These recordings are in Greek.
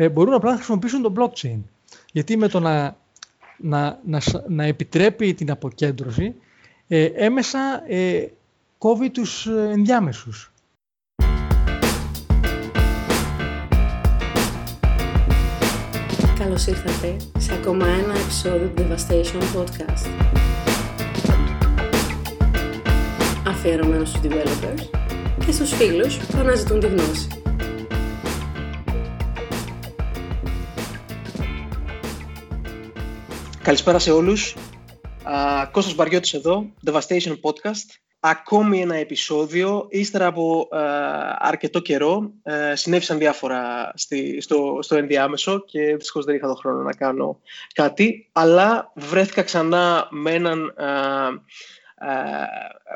ε, μπορούν απλά να χρησιμοποιήσουν το blockchain. Γιατί με το να, να, να, να επιτρέπει την αποκέντρωση, ε, έμεσα ε, κόβει τους ενδιάμεσους. Καλώς ήρθατε σε ακόμα ένα επεισόδιο του Devastation Podcast. Αφιερωμένος στους developers και στους φίλους που αναζητούν τη γνώση. Καλησπέρα σε όλους. Uh, Κώστας Μπαριώτης εδώ, Devastation Podcast. Ακόμη ένα επεισόδιο, ύστερα από uh, αρκετό καιρό, uh, συνέβησαν διάφορα στη, στο, στο ενδιάμεσο και δυστυχώς δεν είχα τον χρόνο να κάνω κάτι, αλλά βρέθηκα ξανά με έναν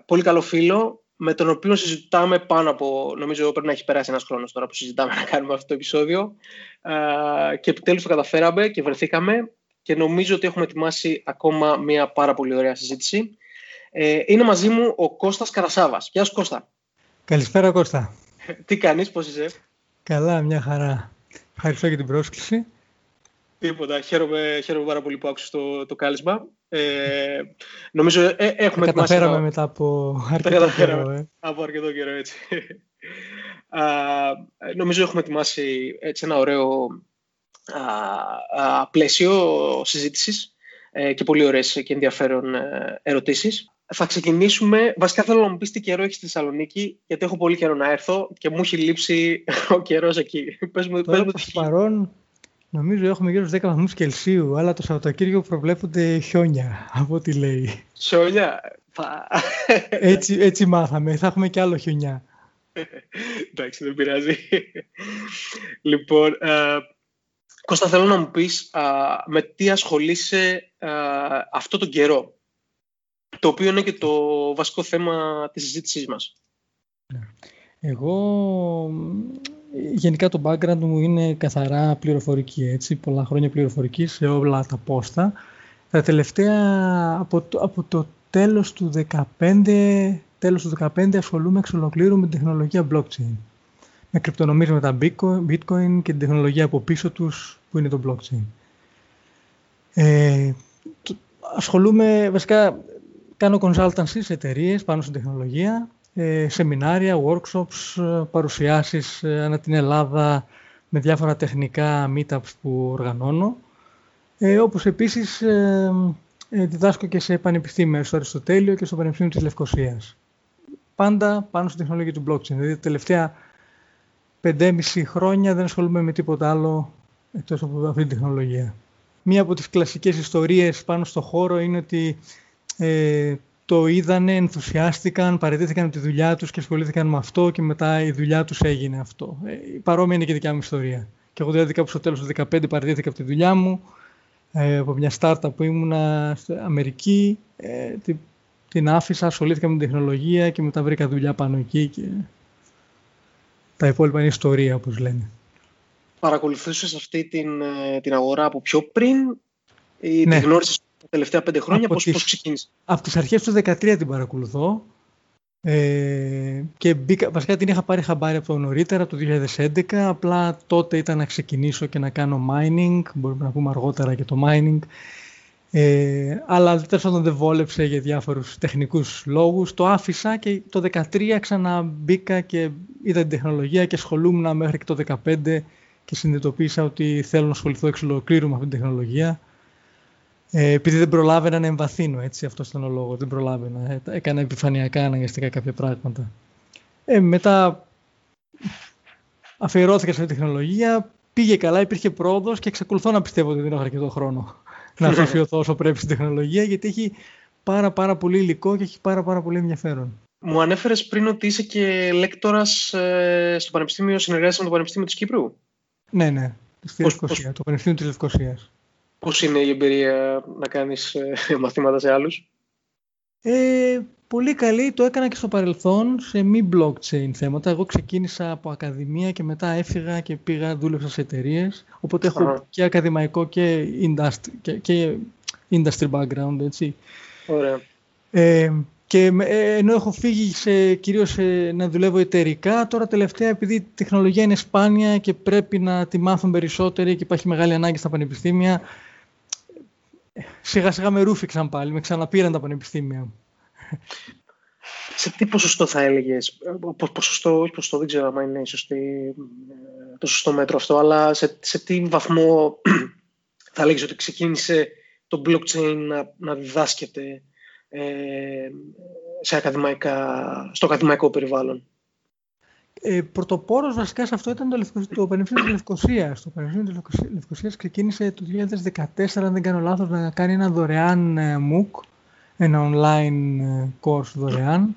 πολύ καλό φίλο, με τον οποίο συζητάμε πάνω από, νομίζω πρέπει να έχει περάσει ένας χρόνος τώρα που συζητάμε να κάνουμε αυτό το επεισόδιο και επιτέλους το καταφέραμε και βρεθήκαμε και νομίζω ότι έχουμε ετοιμάσει ακόμα μια πάρα πολύ ωραία συζήτηση. Ε, είναι μαζί μου ο Κώστας Καρασάβας. Γεια σου Κώστα. Καλησπέρα Κώστα. Τι κάνεις, πώς είσαι; Καλά, μια χαρά. Ευχαριστώ για την πρόσκληση. Τίποτα. Χαίρομαι, χαίρομαι πάρα πολύ που άκουσες το, το κάλεσμα. Ε, νομίζω ε, έχουμε ετοιμάσει... Καταφέραμε μετά από αρκετό καιρό. Ε. Από αρκετό καιρό, έτσι. Α, νομίζω έχουμε ετοιμάσει έτσι, ένα ωραίο πλαίσιο συζήτησης ε, και πολύ ωραίες και ενδιαφέρον ε, ερωτήσεις. Θα ξεκινήσουμε. Βασικά θέλω να μου πεις τι καιρό έχεις στη Θεσσαλονίκη, γιατί έχω πολύ καιρό να έρθω και μου έχει λείψει ο καιρός εκεί. Πες μου, Τώρα, πες μου παρόν, νομίζω έχουμε γύρω στους 10 βαθμούς Κελσίου, αλλά το Σαββατοκύριακο προβλέπονται χιόνια, από ό,τι λέει. Χιόνια; έτσι, έτσι μάθαμε. Θα έχουμε και άλλο χιονιά. Εντάξει, δεν πειράζει. λοιπόν, ε, Κώστα, θέλω να μου πεις με τι ασχολείσαι α, αυτό τον καιρό, το οποίο είναι και το βασικό θέμα της συζήτησής μας. Ναι. Εγώ, γενικά το background μου είναι καθαρά πληροφορική, έτσι, πολλά χρόνια πληροφορική σε όλα τα πόστα. Τα τελευταία, από το, από το τέλος του 2015, τέλος του 2015 ασχολούμαι εξ ολοκλήρου με την τεχνολογία blockchain με κρυπτονομίσματα bitcoin και την τεχνολογία από πίσω τους που είναι το blockchain. Ε, το, ασχολούμαι, βασικά κάνω consultancy σε εταιρείες πάνω στην τεχνολογία, ε, σεμινάρια, workshops, ε, παρουσιάσεις ε, ανά την Ελλάδα με διάφορα τεχνικά meetups που οργανώνω. Ε, όπως επίσης ε, ε, διδάσκω και σε πανεπιστήμια, στο Αριστοτέλειο και στο Πανεπιστήμιο της Λευκοσίας. Πάντα πάνω στην τεχνολογία του blockchain. Δηλαδή τα τελευταία 5,5 χρόνια δεν ασχολούμαι με τίποτα άλλο εκτός από αυτή την τεχνολογία. Μία από τις κλασικές ιστορίες πάνω στο χώρο είναι ότι ε, το είδανε, ενθουσιάστηκαν, παραιτήθηκαν από τη δουλειά τους και ασχολήθηκαν με αυτό και μετά η δουλειά τους έγινε αυτό. Ε, παρόμοια είναι και η δικιά μου ιστορία. Και εγώ δηλαδή κάπου στο τέλος του 2015 παραιτήθηκα από τη δουλειά μου, ε, από μια startup που ήμουνα στην Αμερική, ε, την, την άφησα, ασχολήθηκα με την τεχνολογία και μετά βρήκα δουλειά πάνω εκεί και τα υπόλοιπα είναι ιστορία, όπως λένε. Παρακολουθούσες αυτή την, ε, την αγορά από πιο πριν ή ναι. τη γνώρισες τα τελευταία πέντε χρόνια, πώς, τις, πώς ξεκίνησε; Από τις αρχές του 2013 την παρακολουθώ ε, και μπήκα, βασικά την είχα πάρει χαμπάρι από το νωρίτερα, από το 2011, απλά τότε ήταν να ξεκινήσω και να κάνω mining, μπορούμε να πούμε αργότερα και το mining, ε, αλλά τέλος πάντων δεν βόλεψε για διάφορους τεχνικούς λόγους. Το άφησα και το 2013 ξαναμπήκα και είδα την τεχνολογία και ασχολούμουν μέχρι και το 2015 και συνειδητοποίησα ότι θέλω να ασχοληθώ εξ ολοκλήρου με αυτή την τεχνολογία. Ε, επειδή δεν προλάβαινα να εμβαθύνω, έτσι, αυτό ήταν ο λόγος. Δεν προλάβαινα. Ε, έκανα επιφανειακά αναγκαστικά κάποια πράγματα. Ε, μετά αφιερώθηκα σε αυτή τη τεχνολογία, πήγε καλά, υπήρχε πρόοδος και εξακολουθώ να πιστεύω ότι δεν έχω αρκετό χρόνο να αφιερωθώ όσο πρέπει στην τεχνολογία, γιατί έχει πάρα, πάρα πολύ υλικό και έχει πάρα, πάρα πολύ ενδιαφέρον. Μου ανέφερες πριν ότι είσαι και λέκτορας ε, στο Πανεπιστήμιο, συνεργάζεσαι με το Πανεπιστήμιο της Κύπρου; Ναι, ναι, στη πώς, Λευκοσία, το Πανεπιστήμιο της Λευκοσίας. Πώς είναι η εμπειρία να κάνεις ε, μαθήματα σε άλλους; Ε, πολύ καλή, το έκανα και στο παρελθόν σε μη blockchain θέματα. Εγώ ξεκίνησα από ακαδημία και μετά έφυγα και πήγα, δούλεψα σε εταιρείες. Οπότε έχω και ακαδημαϊκό και industry, και, και industry background, έτσι. Ωραία. Ε, και ε, ενώ έχω φύγει σε, κυρίως να δουλεύω εταιρικά, τώρα τελευταία επειδή η τεχνολογία είναι σπάνια και πρέπει να τη μάθουν περισσότεροι και υπάρχει μεγάλη ανάγκη στα πανεπιστήμια, σιγά σιγά με ρούφηξαν πάλι, με ξαναπήραν τα πανεπιστήμια. Σε τι ποσοστό θα έλεγες, ποσοστό, όχι ποσοστό, δεν ξέρω αν είναι σωστή, το σωστό μέτρο αυτό, αλλά σε, σε τι βαθμό θα έλεγες ότι ξεκίνησε το blockchain να, να διδάσκεται ε, σε ακαδημαϊκά, στο ακαδημαϊκό περιβάλλον; Ε, Πρωτοπόρος βασικά σε αυτό ήταν το, το Πανεπιστήμιο της Λευκοσίας. Το Πανεπιστήμιο της Λευκοσία ξεκίνησε το 2014, αν δεν κάνω λάθος, να κάνει ένα δωρεάν ε, MOOC, ένα online ε, course δωρεάν.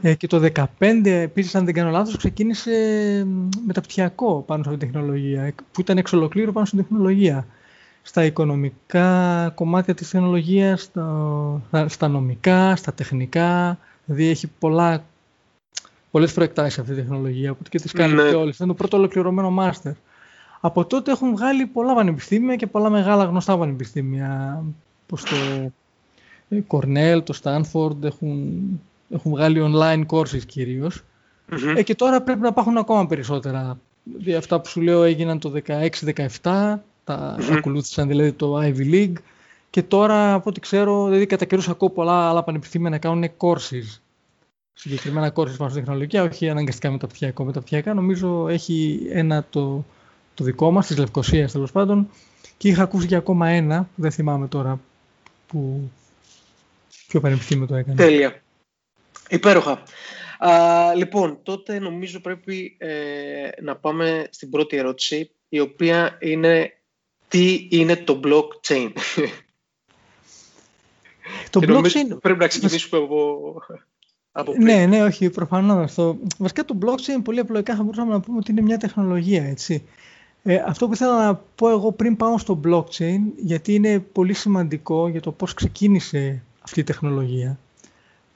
Ε, και το 2015, επίσης, αν δεν κάνω λάθος, ξεκίνησε μεταπτυχιακό πάνω στην τεχνολογία, που ήταν εξ ολοκλήρου πάνω στην τεχνολογία στα οικονομικά κομμάτια της τεχνολογίας, στα, στα νομικά, στα τεχνικά. Δηλαδή έχει πολλά, πολλές προεκτάσεις αυτή η τεχνολογία που και τις κάνει ναι. και όλες. Είναι το πρώτο ολοκληρωμένο μάστερ. Από τότε έχουν βγάλει πολλά πανεπιστήμια και πολλά μεγάλα γνωστά πανεπιστήμια. Όπως το Cornell, το Stanford έχουν, έχουν βγάλει online courses κυρίως. Ε, και τώρα πρέπει να υπάρχουν ακόμα περισσότερα. Δηλαδή αυτά που σου λέω έγιναν το 16-17 τα mm ακολούθησαν δηλαδή το Ivy League και τώρα από ό,τι ξέρω, δηλαδή κατά καιρούς ακούω πολλά άλλα πανεπιστήμια να κάνουν courses. Συγκεκριμένα courses πάνω στην τεχνολογία, όχι αναγκαστικά μεταπτυχιακό. Μεταπτυχιακά νομίζω έχει ένα το, το δικό μας, της Λευκοσίας τέλος πάντων και είχα ακούσει και ακόμα ένα, που δεν θυμάμαι τώρα που ποιο πανεπιστήμιο το έκανε; Τέλεια. Υπέροχα. Α, λοιπόν, τότε νομίζω πρέπει ε, να πάμε στην πρώτη ερώτηση, η οποία είναι τι είναι το blockchain; Το blockchain... Πρέπει να ξεκινήσουμε από... από πριν. Ναι, ναι, όχι, προφανώς. Το... Βασικά το blockchain πολύ απλοϊκά θα μπορούσαμε να πούμε ότι είναι μια τεχνολογία, έτσι. Ε, αυτό που ήθελα να πω εγώ πριν πάω στο blockchain, γιατί είναι πολύ σημαντικό για το πώς ξεκίνησε αυτή η τεχνολογία.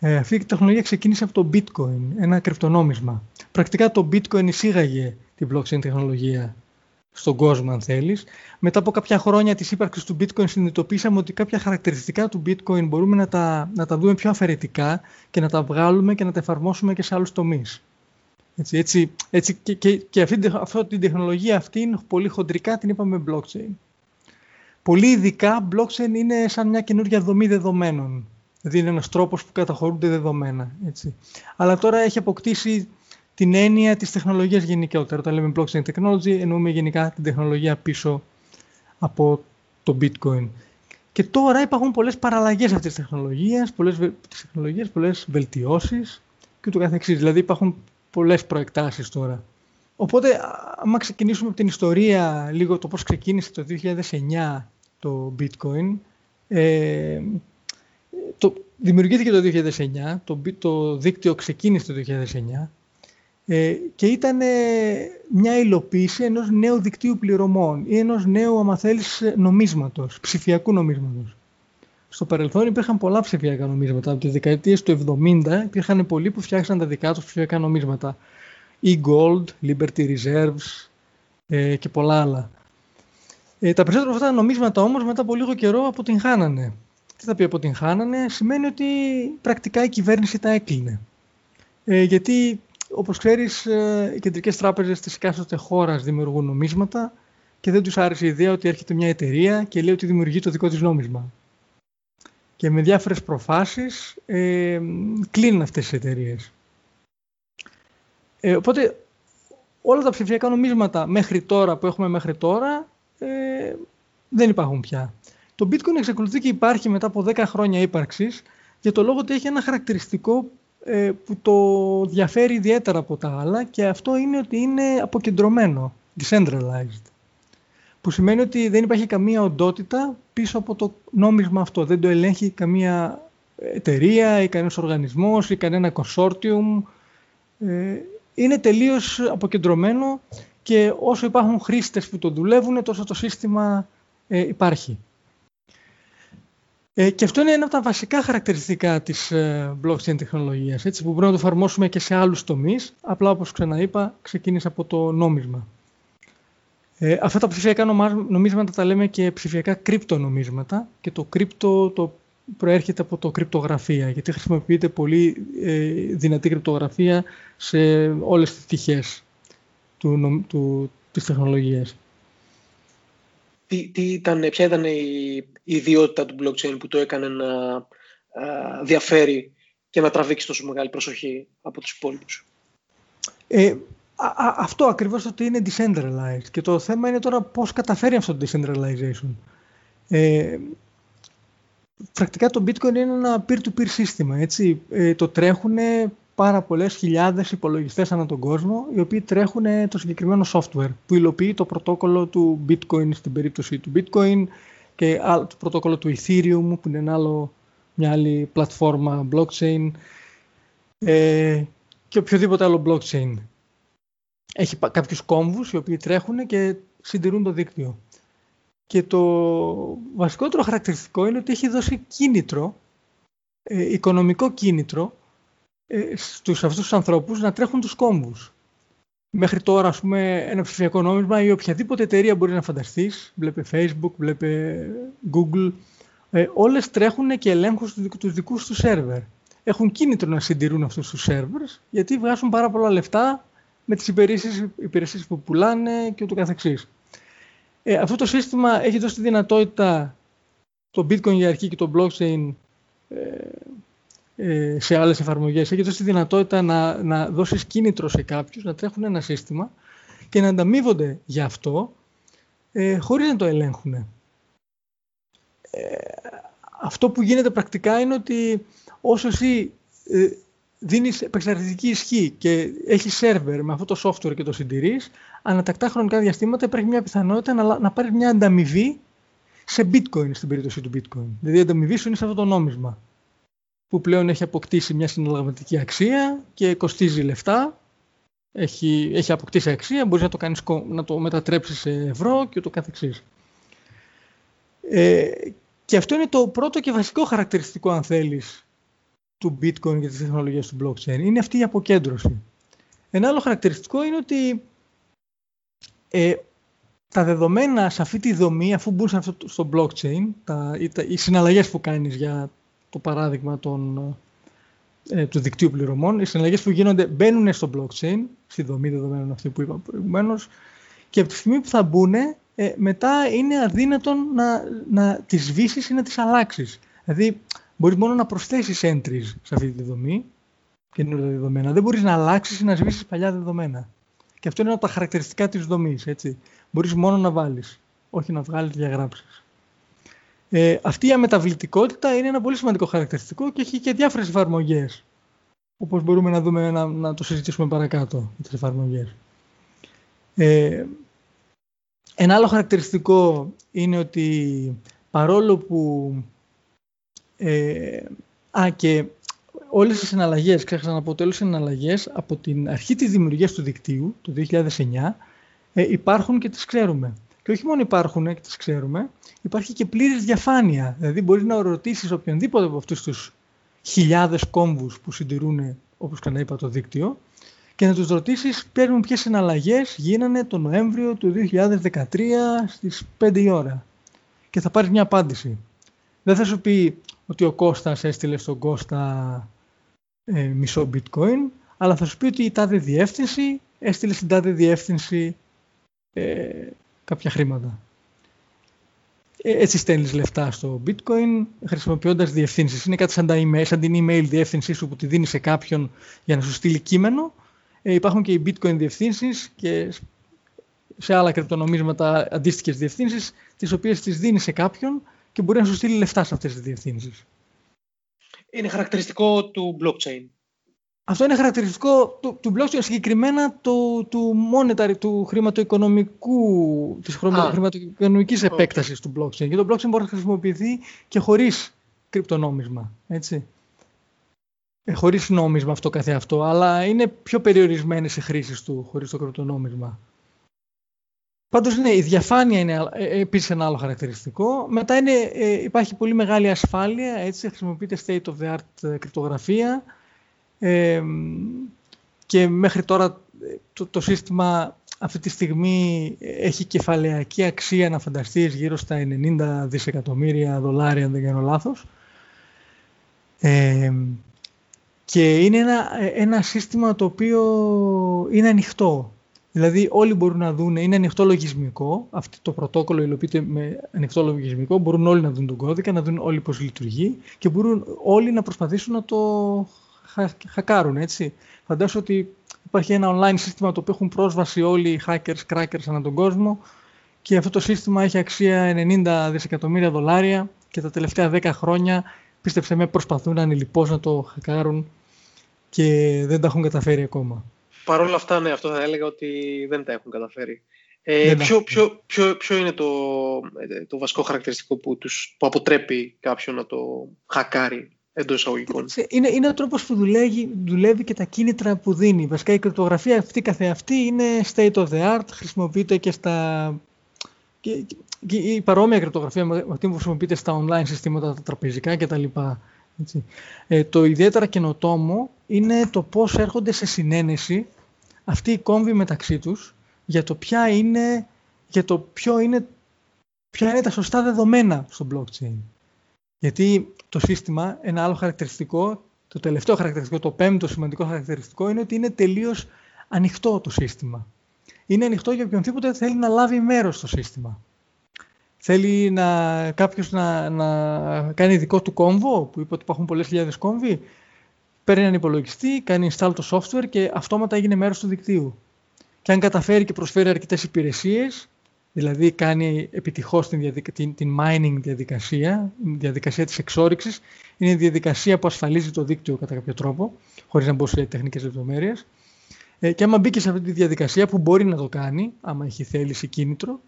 Ε, αυτή η τεχνολογία ξεκίνησε από το bitcoin, ένα κρυπτονόμισμα. Πρακτικά το bitcoin εισήγαγε την blockchain τεχνολογία στον κόσμο αν θέλεις. Μετά από κάποια χρόνια της ύπαρξης του bitcoin συνειδητοποίησαμε ότι κάποια χαρακτηριστικά του bitcoin μπορούμε να τα, να τα δούμε πιο αφαιρετικά και να τα βγάλουμε και να τα εφαρμόσουμε και σε άλλους τομείς. Έτσι, έτσι, έτσι και, και, και αυτή, αυτή την τεχνολογία αυτή πολύ χοντρικά την είπαμε blockchain. Πολύ ειδικά blockchain είναι σαν μια καινούργια δομή δεδομένων. Δηλαδή είναι ένας τρόπος που καταχωρούνται δεδομένα. Έτσι. Αλλά τώρα έχει αποκτήσει την έννοια της τεχνολογίας γενικότερα. Όταν λέμε blockchain technology εννοούμε γενικά την τεχνολογία πίσω από το bitcoin. Και τώρα υπάρχουν πολλές παραλλαγές αυτής της τεχνολογίας, πολλές, της τεχνολογίας, πολλές βελτιώσεις και ούτω καθεξής. Δηλαδή υπάρχουν πολλές προεκτάσεις τώρα. Οπότε, άμα ξεκινήσουμε από την ιστορία, λίγο το πώς ξεκίνησε το 2009 το bitcoin, ε, το, δημιουργήθηκε το 2009, το, το δίκτυο ξεκίνησε το 2009 ε, και ήταν ε, μια υλοποίηση ενός νέου δικτύου πληρωμών ή ενός νέου, άμα θέλεις, νομίσματος, ψηφιακού νομίσματος. Στο παρελθόν υπήρχαν πολλά ψηφιακά νομίσματα. Από τις δεκαετίες του 70 υπήρχαν πολλοί που φτιάξαν τα δικά τους ψηφιακά νομίσματα. E-Gold, Liberty Reserves ε, και πολλά άλλα. Ε, τα περισσότερα αυτά τα νομίσματα όμως μετά από λίγο καιρό αποτυγχάνανε. Τι θα πει αποτυγχάνανε, σημαίνει ότι πρακτικά η κυβέρνηση τα έκλεινε. Ε, γιατί όπως ξέρεις, ε, οι κεντρικές τράπεζες της εκάστοτε χώρας δημιουργούν νομίσματα και δεν τους άρεσε η ιδέα ότι έρχεται μια εταιρεία και λέει ότι δημιουργεί το δικό της νόμισμα. Και με διάφορες προφάσεις ε, κλείνουν αυτές τις εταιρείες. Ε, οπότε όλα τα ψηφιακά νομίσματα μέχρι τώρα που έχουμε μέχρι τώρα ε, δεν υπάρχουν πια. Το bitcoin εξακολουθεί και υπάρχει μετά από 10 χρόνια ύπαρξης για το λόγο ότι έχει ένα χαρακτηριστικό ε, που το διαφέρει ιδιαίτερα από τα άλλα και αυτό είναι ότι είναι αποκεντρωμένο, decentralized. Που σημαίνει ότι δεν υπάρχει καμία οντότητα πίσω από το νόμισμα αυτό. Δεν το ελέγχει καμία εταιρεία ή κανένας οργανισμός ή κανένα consortium. Ε, είναι τελείως αποκεντρωμένο και όσο υπάρχουν χρήστες που το δουλεύουν τόσο το σύστημα ε, υπάρχει. Ε, και αυτό είναι ένα από τα βασικά χαρακτηριστικά της ε, blockchain τεχνολογίας, έτσι, που μπορούμε να το εφαρμόσουμε και σε άλλους τομείς. Απλά, όπως ξαναείπα, ξεκίνησε από το νόμισμα. Ε, αυτά τα ψηφιακά νομίσματα τα λέμε και ψηφιακά κρυπτονομίσματα και το κρυπτο το προέρχεται από το κρυπτογραφία, γιατί χρησιμοποιείται πολύ ε, δυνατή κρυπτογραφία σε όλες τις τυχές του, του, της τεχνολογίας. Τι, τι ήταν, ποια ήταν η, η ιδιότητα του blockchain που το έκανε να διαφέρει και να τραβήξει τόσο μεγάλη προσοχή από τους υπόλοιπους; Ε, αυτό ακριβώς ότι είναι decentralized και το θέμα είναι τώρα πώς καταφέρει αυτό το decentralization. Ε, πρακτικά το bitcoin είναι ένα peer-to-peer σύστημα. Έτσι. Ε, το τρέχουν πάρα πολλές χιλιάδες υπολογιστές ανά τον κόσμο οι οποίοι τρέχουν το συγκεκριμένο software που υλοποιεί το πρωτόκολλο του bitcoin στην περίπτωση του bitcoin και το πρωτόκολλο του ethereum που είναι ένα άλλο, μια άλλη πλατφόρμα blockchain ε, και οποιοδήποτε άλλο blockchain έχει κάποιους κόμβους οι οποίοι τρέχουν και συντηρούν το δίκτυο. Και το βασικότερο χαρακτηριστικό είναι ότι έχει δώσει κίνητρο, ε, οικονομικό κίνητρο, ε, στους αυτούς τους ανθρώπους να τρέχουν τους κόμβους. Μέχρι τώρα, ας πούμε, ένα ψηφιακό νόμισμα ή οποιαδήποτε εταιρεία μπορεί να φανταστείς, βλέπε Facebook, βλέπε Google, ε, όλες τρέχουν και ελέγχουν τους δικούς τους σερβερ. Έχουν κίνητρο να συντηρούν αυτούς τους σερβερς, γιατί βγάζουν πάρα πολλά λεφτά με τις υπηρεσίες, υπηρεσίες που πουλάνε και ούτω καθεξής. Ε, αυτό το σύστημα έχει δώσει τη δυνατότητα το bitcoin για αρχή και το blockchain ε, ε, σε άλλες εφαρμογές. Έχεις δώσει τη δυνατότητα να, να δώσεις κίνητρο σε κάποιους να τρέχουν ένα σύστημα και να ανταμείβονται γι' αυτό ε, χωρίς να το ελέγχουν. Ε, αυτό που γίνεται πρακτικά είναι ότι όσο εσύ ε, δίνεις επεξαρτητική ισχύ και έχεις σερβερ με αυτό το software και το συντηρείς, ανατακτά χρονικά διαστήματα υπάρχει μια πιθανότητα να, να πάρεις μια ανταμοιβή σε bitcoin στην περίπτωση του bitcoin. Δηλαδή η ανταμοιβή σου είναι σε αυτό το νόμισμα που πλέον έχει αποκτήσει μια συναλλαγματική αξία και κοστίζει λεφτά, έχει, έχει αποκτήσει αξία, μπορείς να το, κάνεις, να το μετατρέψεις σε ευρώ και ούτω καθεξής. Ε, και αυτό είναι το πρώτο και βασικό χαρακτηριστικό, αν θέλεις, του bitcoin και της τεχνολογίας του blockchain. Είναι αυτή η αποκέντρωση. Ένα άλλο χαρακτηριστικό είναι ότι ε, τα δεδομένα σε αυτή τη δομή, αφού μπουν αυτό, στο blockchain, τα, οι, οι συναλλαγές που κάνεις για το παράδειγμα των, ε, του δικτύου πληρωμών, οι συναλλαγές που γίνονται μπαίνουν στο blockchain, στη δομή δεδομένων αυτή που είπαμε προηγουμένως, και από τη στιγμή που θα μπουν, ε, μετά είναι αδύνατον να, να τις σβήσεις ή να τις αλλάξεις. Δηλαδή, μπορείς μόνο να προσθέσεις entries σε αυτή τη δομή, καινούργια δεδομένα. Δεν μπορείς να αλλάξεις ή να σβήσεις παλιά δεδομένα. Και αυτό είναι από τα χαρακτηριστικά της δομής, έτσι. Μπορείς μόνο να βάλεις, όχι να βγάλεις διαγράψεις. Ε, αυτή η αμεταβλητικότητα είναι ένα πολύ σημαντικό χαρακτηριστικό και έχει και διάφορες εφαρμογές. Όπως μπορούμε να δούμε να, να το συζητήσουμε παρακάτω τις εφαρμογές. Ε, ένα άλλο χαρακτηριστικό είναι ότι παρόλο που ε, α, και όλες οι συναλλαγές, ξέχασα να πω ότι όλες οι συναλλαγές από την αρχή της δημιουργίας του δικτύου, το 2009, ε, υπάρχουν και τις ξέρουμε. Και όχι μόνο υπάρχουν και τις ξέρουμε, υπάρχει και πλήρης διαφάνεια. Δηλαδή μπορείς να ρωτήσεις οποιονδήποτε από αυτούς τους χιλιάδες κόμβους που συντηρούν, όπως είπα, το δίκτυο και να τους ρωτήσεις ποιες συναλλαγές γίνανε τον Νοέμβριο του 2013 στις 5 η ώρα. Και θα πάρεις μια απάντηση. Δεν θα σου πει ότι ο Κώστας έστειλε στον Κώστα ε, μισό bitcoin, αλλά θα σου πει ότι η τάδε διεύθυνση έστειλε στην τάδε διεύθυνση ε, κάποια χρήματα. Ε, έτσι στέλνεις λεφτά στο bitcoin χρησιμοποιώντας διευθύνσεις. Είναι κάτι σαν, τα email, σαν την email διεύθυνσής σου που τη δίνεις σε κάποιον για να σου στείλει κείμενο. Ε, υπάρχουν και οι bitcoin διευθύνσεις και σε άλλα κρυπτονομίσματα αντίστοιχες διευθύνσεις τις οποίες τις δίνεις σε κάποιον και μπορεί να σου στείλει λεφτά σε αυτές τις διευθύνσεις. Είναι χαρακτηριστικό του blockchain. Αυτό είναι χαρακτηριστικό του, του blockchain, συγκεκριμένα του, του monetary, του χρηματοοικονομικού, της χρηματοοικονομικής επέκτασης του blockchain. Και το blockchain μπορεί να χρησιμοποιηθεί και χωρίς κρυπτονόμισμα, έτσι. Ε, χωρίς νόμισμα αυτό καθεαυτό, αλλά είναι πιο περιορισμένες οι χρήσεις του χωρίς το κρυπτονόμισμα. Πάντως ναι, η διαφάνεια είναι ε, επίσης ένα άλλο χαρακτηριστικό. Μετά είναι, ε, υπάρχει πολύ μεγάλη ασφάλεια, έτσι χρησιμοποιείται state of the art ε, κρυπτογραφία και μέχρι τώρα το, το, σύστημα αυτή τη στιγμή έχει κεφαλαιακή αξία να φανταστείς γύρω στα 90 δισεκατομμύρια δολάρια αν δεν κάνω λάθος Ε, και είναι ένα, ένα σύστημα το οποίο είναι ανοιχτό. Δηλαδή όλοι μπορούν να δουν, είναι ανοιχτό λογισμικό, αυτό το πρωτόκολλο υλοποιείται με ανοιχτό λογισμικό, μπορούν όλοι να δουν τον κώδικα, να δουν όλοι πώς λειτουργεί και μπορούν όλοι να προσπαθήσουν να το χακάρουν, έτσι. Φαντάζομαι ότι υπάρχει ένα online σύστημα το οποίο έχουν πρόσβαση όλοι οι hackers, crackers ανά τον κόσμο και αυτό το σύστημα έχει αξία 90 δισεκατομμύρια δολάρια και τα τελευταία 10 χρόνια πίστεψε με προσπαθούν ανηλυπώς να το χακάρουν και δεν τα έχουν καταφέρει ακόμα. Παρ' όλα αυτά, ναι, αυτό θα έλεγα ότι δεν τα έχουν καταφέρει. Ε, ποιο, ποιο, ποιο, ποιο, είναι το, ε, το βασικό χαρακτηριστικό που, τους, που αποτρέπει κάποιον να το χακάρει; Εντός εισαγωγικών. Είναι, είναι ο τρόπος που δουλεύει, δουλεύει και τα κίνητρα που δίνει. Βασικά η κρυπτογραφία αυτή καθεαυτή είναι state of the art, χρησιμοποιείται και στα. Και, και η παρόμοια κρυπτογραφία με αυτή που χρησιμοποιείται στα online συστήματα, τα τραπεζικά κτλ. Ε, το ιδιαίτερα καινοτόμο είναι το πώς έρχονται σε συνένεση αυτοί οι κόμβοι μεταξύ τους για το ποια είναι, για το ποιο είναι, ποια είναι τα σωστά δεδομένα στο blockchain. Γιατί το σύστημα, ένα άλλο χαρακτηριστικό, το τελευταίο χαρακτηριστικό, το πέμπτο σημαντικό χαρακτηριστικό είναι ότι είναι τελείως ανοιχτό το σύστημα. Είναι ανοιχτό για οποιονδήποτε θέλει να λάβει μέρος στο σύστημα. Θέλει να, κάποιος να, να κάνει δικό του κόμβο, που είπε ότι υπάρχουν πολλές χιλιάδες κόμβοι, παίρνει έναν υπολογιστή, κάνει install το software και αυτόματα έγινε μέρος του δικτύου. Και αν καταφέρει και προσφέρει αρκετές υπηρεσίες, δηλαδή κάνει επιτυχώς την, την, την mining διαδικασία, η διαδικασία της εξόριξης, είναι η διαδικασία που ασφαλίζει το δίκτυο κατά κάποιο τρόπο, χωρίς να μπω σε τεχνικές λεπτομέρειες. Ε, και άμα μπήκε σε αυτή τη διαδικασία που μπορεί να το κάνει, άμα έχει θέληση κίνητρο,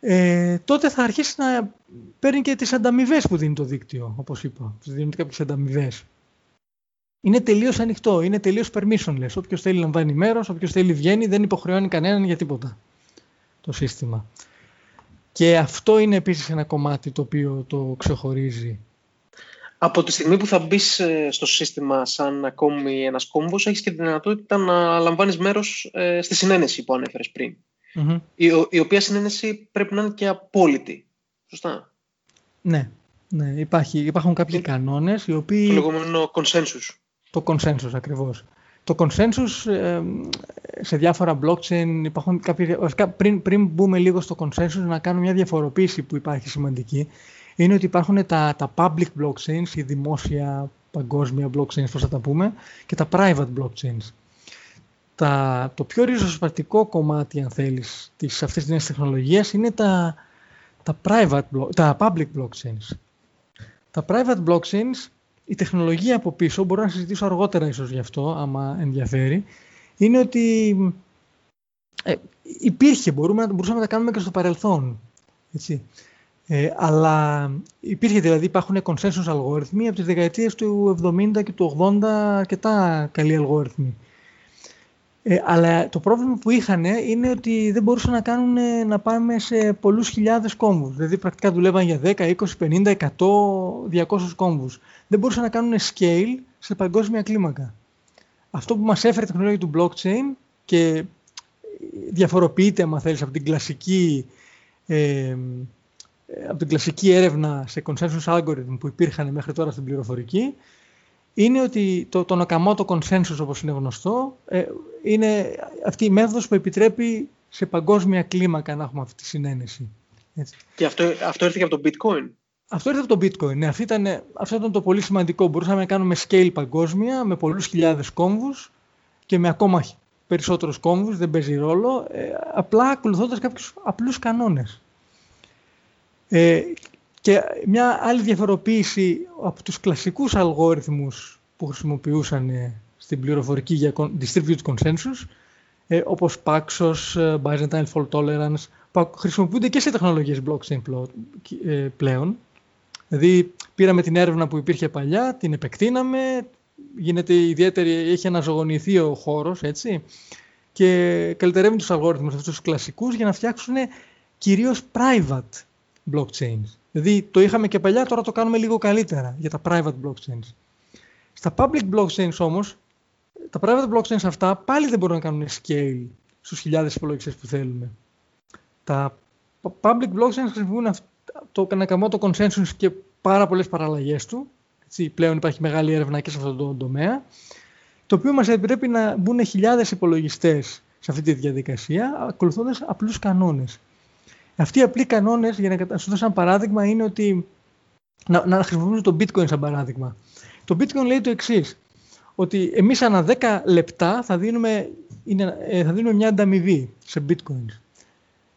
ε, τότε θα αρχίσει να παίρνει και τις ανταμοιβές που δίνει το δίκτυο, όπως είπα. Τους δίνουν κάποιες ανταμοιβές. Είναι τελείως ανοιχτό, είναι τελείως permissionless. Όποιος θέλει λαμβάνει μέρος, όποιος θέλει βγαίνει, δεν υποχρεώνει κανέναν για τίποτα το σύστημα. Και αυτό είναι επίσης ένα κομμάτι το οποίο το ξεχωρίζει. Από τη στιγμή που θα μπεις ε, στο σύστημα σαν ακόμη ένας κόμβος, έχεις και τη δυνατότητα να λαμβάνεις μέρος ε, στη συνένεση που ανέφερες πριν. Η, η οποία συνένεση πρέπει να είναι και απόλυτη. Σωστά. Ναι, ναι υπάρχει, υπάρχουν κάποιοι κανόνες οι οποίοι... Το λεγόμενο consensus. Το consensus ακριβώς. Το consensus σε διάφορα blockchain υπάρχουν κάποιοι... Πριν, πριν μπούμε λίγο στο consensus να κάνω μια διαφοροποίηση που υπάρχει σημαντική είναι ότι υπάρχουν τα, τα public blockchains, η δημόσια παγκόσμια blockchains, πώς θα τα πούμε, και τα private blockchains. Τα, το πιο ριζοσπαστικό κομμάτι, αν θέλεις, της, αυτής της νέας τεχνολογίας είναι τα, τα, private, τα public blockchains. Τα private blockchains η τεχνολογία από πίσω, μπορώ να συζητήσω αργότερα ίσως γι' αυτό, άμα ενδιαφέρει, είναι ότι ε, υπήρχε, μπορούμε, μπορούσαμε να τα κάνουμε και στο παρελθόν. Έτσι. Ε, αλλά υπήρχε δηλαδή, υπάρχουν consensus αλγόριθμοι από τις δεκαετίες του 70 και του 80 αρκετά καλοί αλγόριθμοι. Ε, αλλά το πρόβλημα που είχαν είναι ότι δεν μπορούσαν να κάνουν να πάμε σε πολλούς χιλιάδες κόμβους. Δηλαδή πρακτικά δουλεύαν για 10, 20, 50, 100, 200 κόμβους. Δεν μπορούσαν να κάνουν scale σε παγκόσμια κλίμακα. Αυτό που μας έφερε η τεχνολογία του blockchain και διαφοροποιείται, αν θέλεις, από την κλασική, ε, από την κλασική έρευνα σε consensus algorithm που υπήρχαν μέχρι τώρα στην πληροφορική, είναι ότι το, το Nakamoto Consensus, όπως είναι γνωστό, ε, είναι αυτή η μέθοδος που επιτρέπει σε παγκόσμια κλίμακα να έχουμε αυτή τη συνένεση. Έτσι. Και αυτό, αυτό ήρθε και από το bitcoin. Αυτό ήρθε από το bitcoin. Ναι, αυτό, ήταν, αυτό ήταν το πολύ σημαντικό. Μπορούσαμε να κάνουμε scale παγκόσμια με πολλούς χιλιάδες κόμβους και με ακόμα περισσότερους κόμβους, δεν παίζει ρόλο, ε, απλά ακολουθώντας κάποιους απλούς κανόνες. Ε, και μια άλλη διαφοροποίηση από τους κλασικούς αλγόριθμους που χρησιμοποιούσαν ε, στην πληροφορική για distributed consensus, ε, όπως Paxos, ε, Byzantine Fault Tolerance, που χρησιμοποιούνται και σε τεχνολογίες blockchain πλέον. Δηλαδή πήραμε την έρευνα που υπήρχε παλιά, την επεκτείναμε, γίνεται ιδιαίτερη, έχει αναζωογονηθεί ο χώρος, έτσι, και καλυτερεύουν τους αλγόριθμους αυτούς τους κλασικούς για να φτιάξουν κυρίως private blockchains. Δηλαδή το είχαμε και παλιά, τώρα το κάνουμε λίγο καλύτερα για τα private blockchains. Στα public blockchains όμως, τα private blockchains αυτά πάλι δεν μπορούν να κάνουν scale στους χιλιάδες υπολογιστές που θέλουμε. Τα public blockchains χρησιμοποιούν το Nakamoto consensus και πάρα πολλές παραλλαγές του, Έτσι, πλέον υπάρχει μεγάλη έρευνα και σε αυτό το τομέα, το οποίο μας επιτρέπει να μπουν χιλιάδες υπολογιστές σε αυτή τη διαδικασία, ακολουθώντας απλούς κανόνες. Αυτοί οι απλοί κανόνες, για να σου δώσω ένα παράδειγμα, είναι ότι να, να χρησιμοποιήσουμε το bitcoin σαν παράδειγμα. Το bitcoin λέει το εξής ότι εμείς ανά 10 λεπτά θα δίνουμε, είναι, ε, θα δίνουμε μια ανταμοιβή σε bitcoins.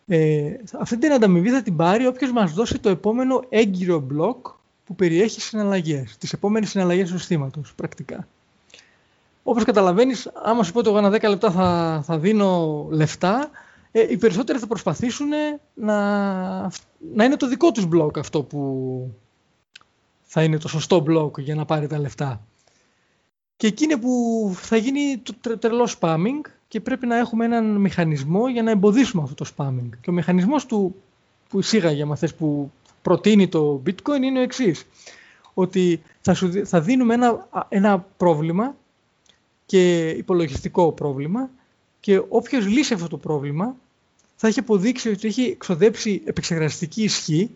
Ε, αυτή την ανταμοιβή θα την πάρει όποιος μας δώσει το επόμενο έγκυρο μπλοκ που περιέχει συναλλαγές, τις επόμενες συναλλαγές του συστήματος, πρακτικά. Όπως καταλαβαίνεις, άμα σου πω ότι εγώ ανά 10 λεπτά θα, θα δίνω λεφτά, ε, οι περισσότεροι θα προσπαθήσουν να, να είναι το δικό τους μπλοκ αυτό που θα είναι το σωστό μπλοκ για να πάρει τα λεφτά. Και εκεί είναι που θα γίνει το τρελό spamming και πρέπει να έχουμε έναν μηχανισμό για να εμποδίσουμε αυτό το spamming. Και ο μηχανισμός του που εισήγαγε, με θες, που προτείνει το bitcoin είναι ο εξής. Ότι θα, σου, θα δίνουμε ένα, ένα πρόβλημα και υπολογιστικό πρόβλημα και όποιος λύσει αυτό το πρόβλημα θα έχει αποδείξει ότι έχει εξοδέψει επεξεργαστική ισχύ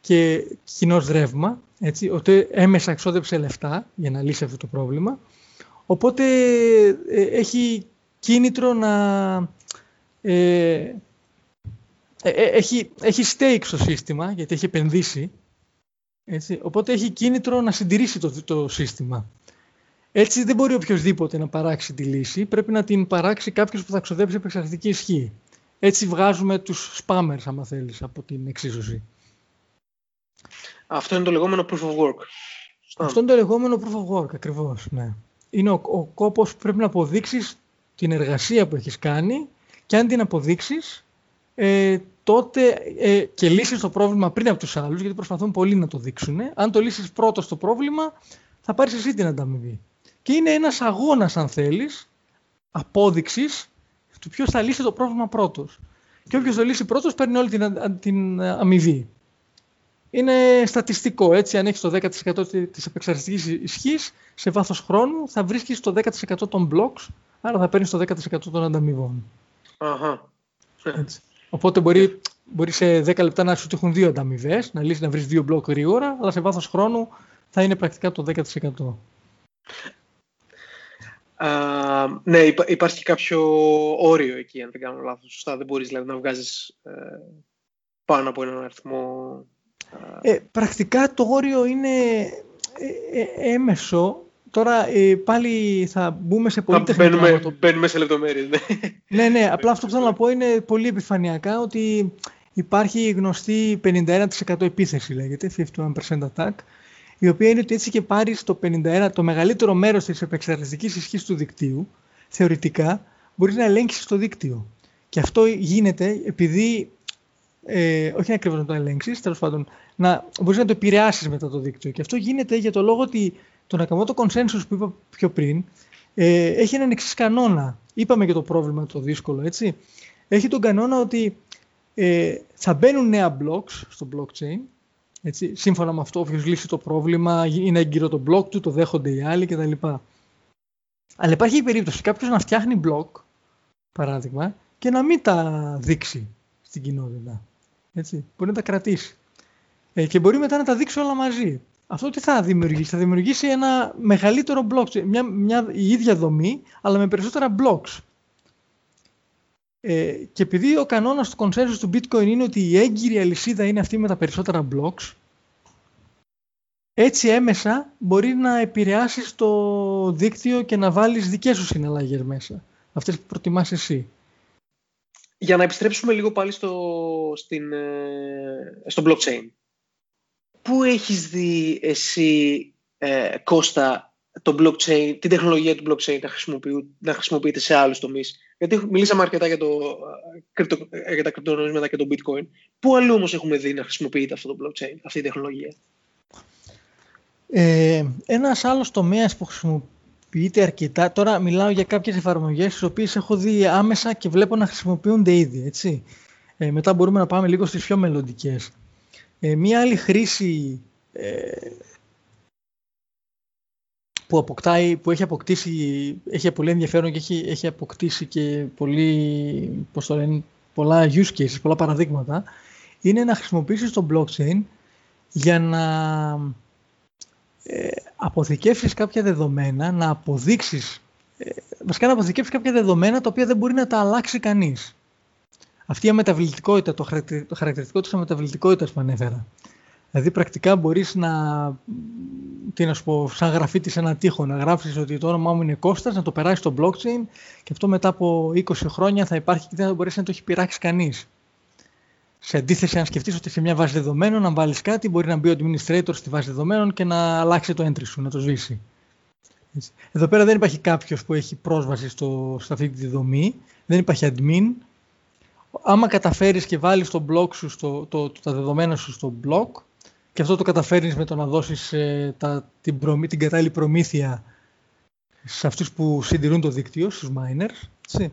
και κοινό ρεύμα, έτσι, ότι έμεσα εξόδεψε λεφτά για να λύσει αυτό το πρόβλημα. Οπότε ε, έχει κίνητρο να... Ε, ε, έχει, έχει stake στο σύστημα, γιατί έχει επενδύσει. Έτσι, οπότε έχει κίνητρο να συντηρήσει το, το σύστημα. Έτσι δεν μπορεί οποιοδήποτε να παράξει τη λύση. Πρέπει να την παράξει κάποιος που θα ξοδέψει επεξεργαστική ισχύ. Έτσι βγάζουμε τους spammers, άμα θέλεις, από την εξίσωση. Αυτό είναι το λεγόμενο proof of work. Αυτό είναι το λεγόμενο proof of work, ακριβώς, ναι. Είναι ο, ο κόπος που πρέπει να αποδείξεις την εργασία που έχεις κάνει και αν την αποδείξεις, ε, τότε ε, και λύσεις το πρόβλημα πριν από τους άλλους, γιατί προσπαθούν πολλοί να το δείξουν. Αν το λύσεις πρώτος το πρόβλημα, θα πάρεις εσύ την ανταμοιβή. Και είναι ένας αγώνας, αν θέλεις, απόδειξης του ποιος θα λύσει το πρόβλημα πρώτος. Και όποιος το λύσει πρώτος παίρνει όλη την, την αμοιβή είναι στατιστικό. Έτσι, αν έχεις το 10% της επεξεργαστικής ισχύς, σε βάθος χρόνου θα βρίσκεις το 10% των blocks, άρα θα παίρνεις το 10% των ανταμοιβών. Αχα. Έτσι. Οπότε μπορεί, μπορεί σε 10 λεπτά να σου τύχουν δύο ανταμοιβές, να λύσεις να βρεις δύο μπλοκ γρήγορα, αλλά σε βάθος χρόνου θα είναι πρακτικά το 10%. Uh, ναι, υπάρχει κάποιο όριο εκεί, αν δεν κάνω λάθος. Σωστά, δεν μπορείς δηλαδή, να βγάζεις ε, πάνω από έναν αριθμό ε, πρακτικά το όριο είναι ε, ε, έμεσο. Τώρα ε, πάλι θα μπούμε σε πολύ τεχνικό μπαίνουμε, μπαίνουμε σε λεπτομέρειες. Ναι, ναι, ναι απλά αυτό που θέλω να πω είναι πολύ επιφανειακά ότι υπάρχει γνωστή 51% επίθεση λέγεται, 51% attack, η οποία είναι ότι έτσι και πάρεις το 51% το μεγαλύτερο μέρος της επεξεργαστικής ισχύς του δικτύου, θεωρητικά, μπορείς να ελέγξεις το δίκτυο. Και αυτό γίνεται επειδή ε, όχι ακριβώς να το ελέγξεις, τέλος πάντων, να μπορείς να το επηρεάσεις μετά το δίκτυο. Και αυτό γίνεται για το λόγο ότι το Nakamoto Consensus που είπα πιο πριν ε, έχει έναν εξής κανόνα. Είπαμε και το πρόβλημα το δύσκολο, έτσι. Έχει τον κανόνα ότι ε, θα μπαίνουν νέα blocks στο blockchain. Έτσι, σύμφωνα με αυτό, όποιος λύσει το πρόβλημα, είναι έγκυρο το block του, το δέχονται οι άλλοι κτλ. Αλλά υπάρχει η περίπτωση κάποιος να φτιάχνει block, παράδειγμα, και να μην τα δείξει στην κοινότητα. Έτσι, μπορεί να τα κρατήσει. Ε, και μπορεί μετά να τα δείξει όλα μαζί. Αυτό τι θα δημιουργήσει, θα δημιουργήσει ένα μεγαλύτερο blockchain, μια, μια, η ίδια δομή, αλλά με περισσότερα blocks. Ε, και επειδή ο κανόνας του consensus του bitcoin είναι ότι η έγκυρη αλυσίδα είναι αυτή με τα περισσότερα blocks, έτσι έμεσα μπορεί να επηρεάσεις το δίκτυο και να βάλεις δικές σου συναλλαγές μέσα. Αυτές που προτιμάς εσύ. Για να επιστρέψουμε λίγο πάλι στο, στην, ε, στο blockchain. Πού έχεις δει εσύ, ε, Κώστα, το blockchain, την τεχνολογία του blockchain να, να χρησιμοποιείται σε άλλους τομείς; Γιατί μιλήσαμε αρκετά για, το, ε, για τα κρυπτονομίσματα και το bitcoin. Πού αλλού όμως έχουμε δει να χρησιμοποιείται αυτό το blockchain, αυτή η τεχνολογία; Ε, ένας άλλος τομέας που χρησιμοποιείται χρησιμοποιείται αρκετά. Τώρα μιλάω για κάποιες εφαρμογές τις οποίες έχω δει άμεσα και βλέπω να χρησιμοποιούνται ήδη. Έτσι. Ε, μετά μπορούμε να πάμε λίγο στις πιο μελλοντικές. Ε, μία άλλη χρήση ε, που, αποκτάει, που έχει αποκτήσει, έχει πολύ ενδιαφέρον και έχει, έχει αποκτήσει και πολύ, πώς το λένε, πολλά use cases, πολλά παραδείγματα, είναι να χρησιμοποιήσεις το blockchain για να ε, αποθηκεύσεις κάποια δεδομένα, να αποδείξεις, ε, βασικά να αποθηκεύσεις κάποια δεδομένα τα οποία δεν μπορεί να τα αλλάξει κανείς. Αυτή η αμεταβλητικότητα, το, χαρακτηριστικό της αμεταβλητικότητας που ανέφερα. Δηλαδή πρακτικά μπορείς να, τι να σου πω, σαν γραφίτη σε ένα τείχο, να γράψεις ότι το όνομά μου είναι Κώστας, να το περάσεις στο blockchain και αυτό μετά από 20 χρόνια θα υπάρχει και δεν θα μπορέσει να το έχει πειράξει κανείς. Σε αντίθεση, αν σκεφτείς ότι σε μια βάση δεδομένων, αν βάλεις κάτι, μπορεί να μπει ο administrator στη βάση δεδομένων και να αλλάξει το entry σου, να το σβήσει. Εδώ πέρα δεν υπάρχει κάποιος που έχει πρόσβαση στο, σε αυτή τη δομή. Δεν υπάρχει admin. Άμα καταφέρεις και βάλεις το blog σου, στο, το, τα δεδομένα σου στο blog, και αυτό το καταφέρνεις με το να δώσεις ε, την, προμή, την κατάλληλη προμήθεια σε αυτούς που συντηρούν το δίκτυο, στους miners, έτσι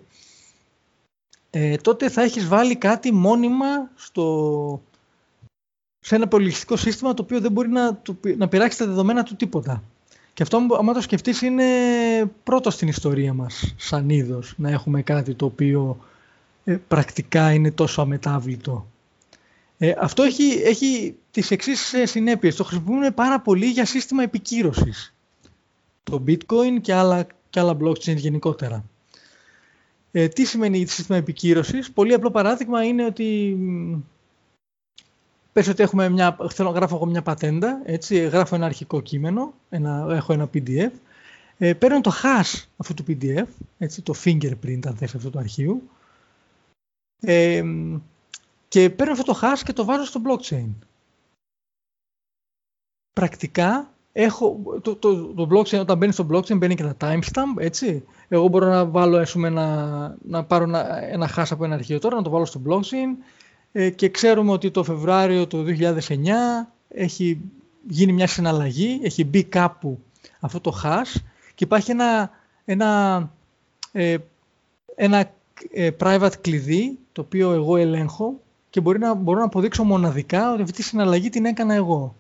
ε, τότε θα έχεις βάλει κάτι μόνιμα στο, σε ένα πολυλιστικό σύστημα το οποίο δεν μπορεί να, να πειράξει τα δεδομένα του τίποτα. Και αυτό, άμα το σκεφτείς, είναι πρώτος στην ιστορία μας, σαν είδος, να έχουμε κάτι το οποίο ε, πρακτικά είναι τόσο αμετάβλητο. Ε, αυτό έχει, έχει τις εξής ε, συνέπειες. Το χρησιμοποιούμε πάρα πολύ για σύστημα επικύρωσης. Το bitcoin και άλλα, και άλλα blockchain γενικότερα. Ε, τι σημαίνει σύστημα επικύρωσης; Πολύ απλό παράδειγμα είναι ότι πες ότι έχουμε μια, θέλω, γράφω εγώ μια πατέντα, έτσι, γράφω ένα αρχικό κείμενο, ένα, έχω ένα PDF, ε, παίρνω το hash αυτού του PDF, έτσι, το fingerprint αν θες αυτό το αρχείου, ε, και παίρνω αυτό το hash και το βάζω στο blockchain. Πρακτικά έχω, το, το, το blockchain, όταν μπαίνει στο blockchain μπαίνει και ένα timestamp, έτσι. Εγώ μπορώ να βάλω, πούμε, να, να πάρω ένα, ένα hash από ένα αρχείο τώρα, να το βάλω στο blockchain ε, και ξέρουμε ότι το Φεβρουάριο του 2009 έχει γίνει μια συναλλαγή, έχει μπει κάπου αυτό το hash και υπάρχει ένα, ένα, ε, ένα ε, private κλειδί το οποίο εγώ ελέγχω και μπορεί να, μπορώ να αποδείξω μοναδικά ότι αυτή τη συναλλαγή την έκανα εγώ.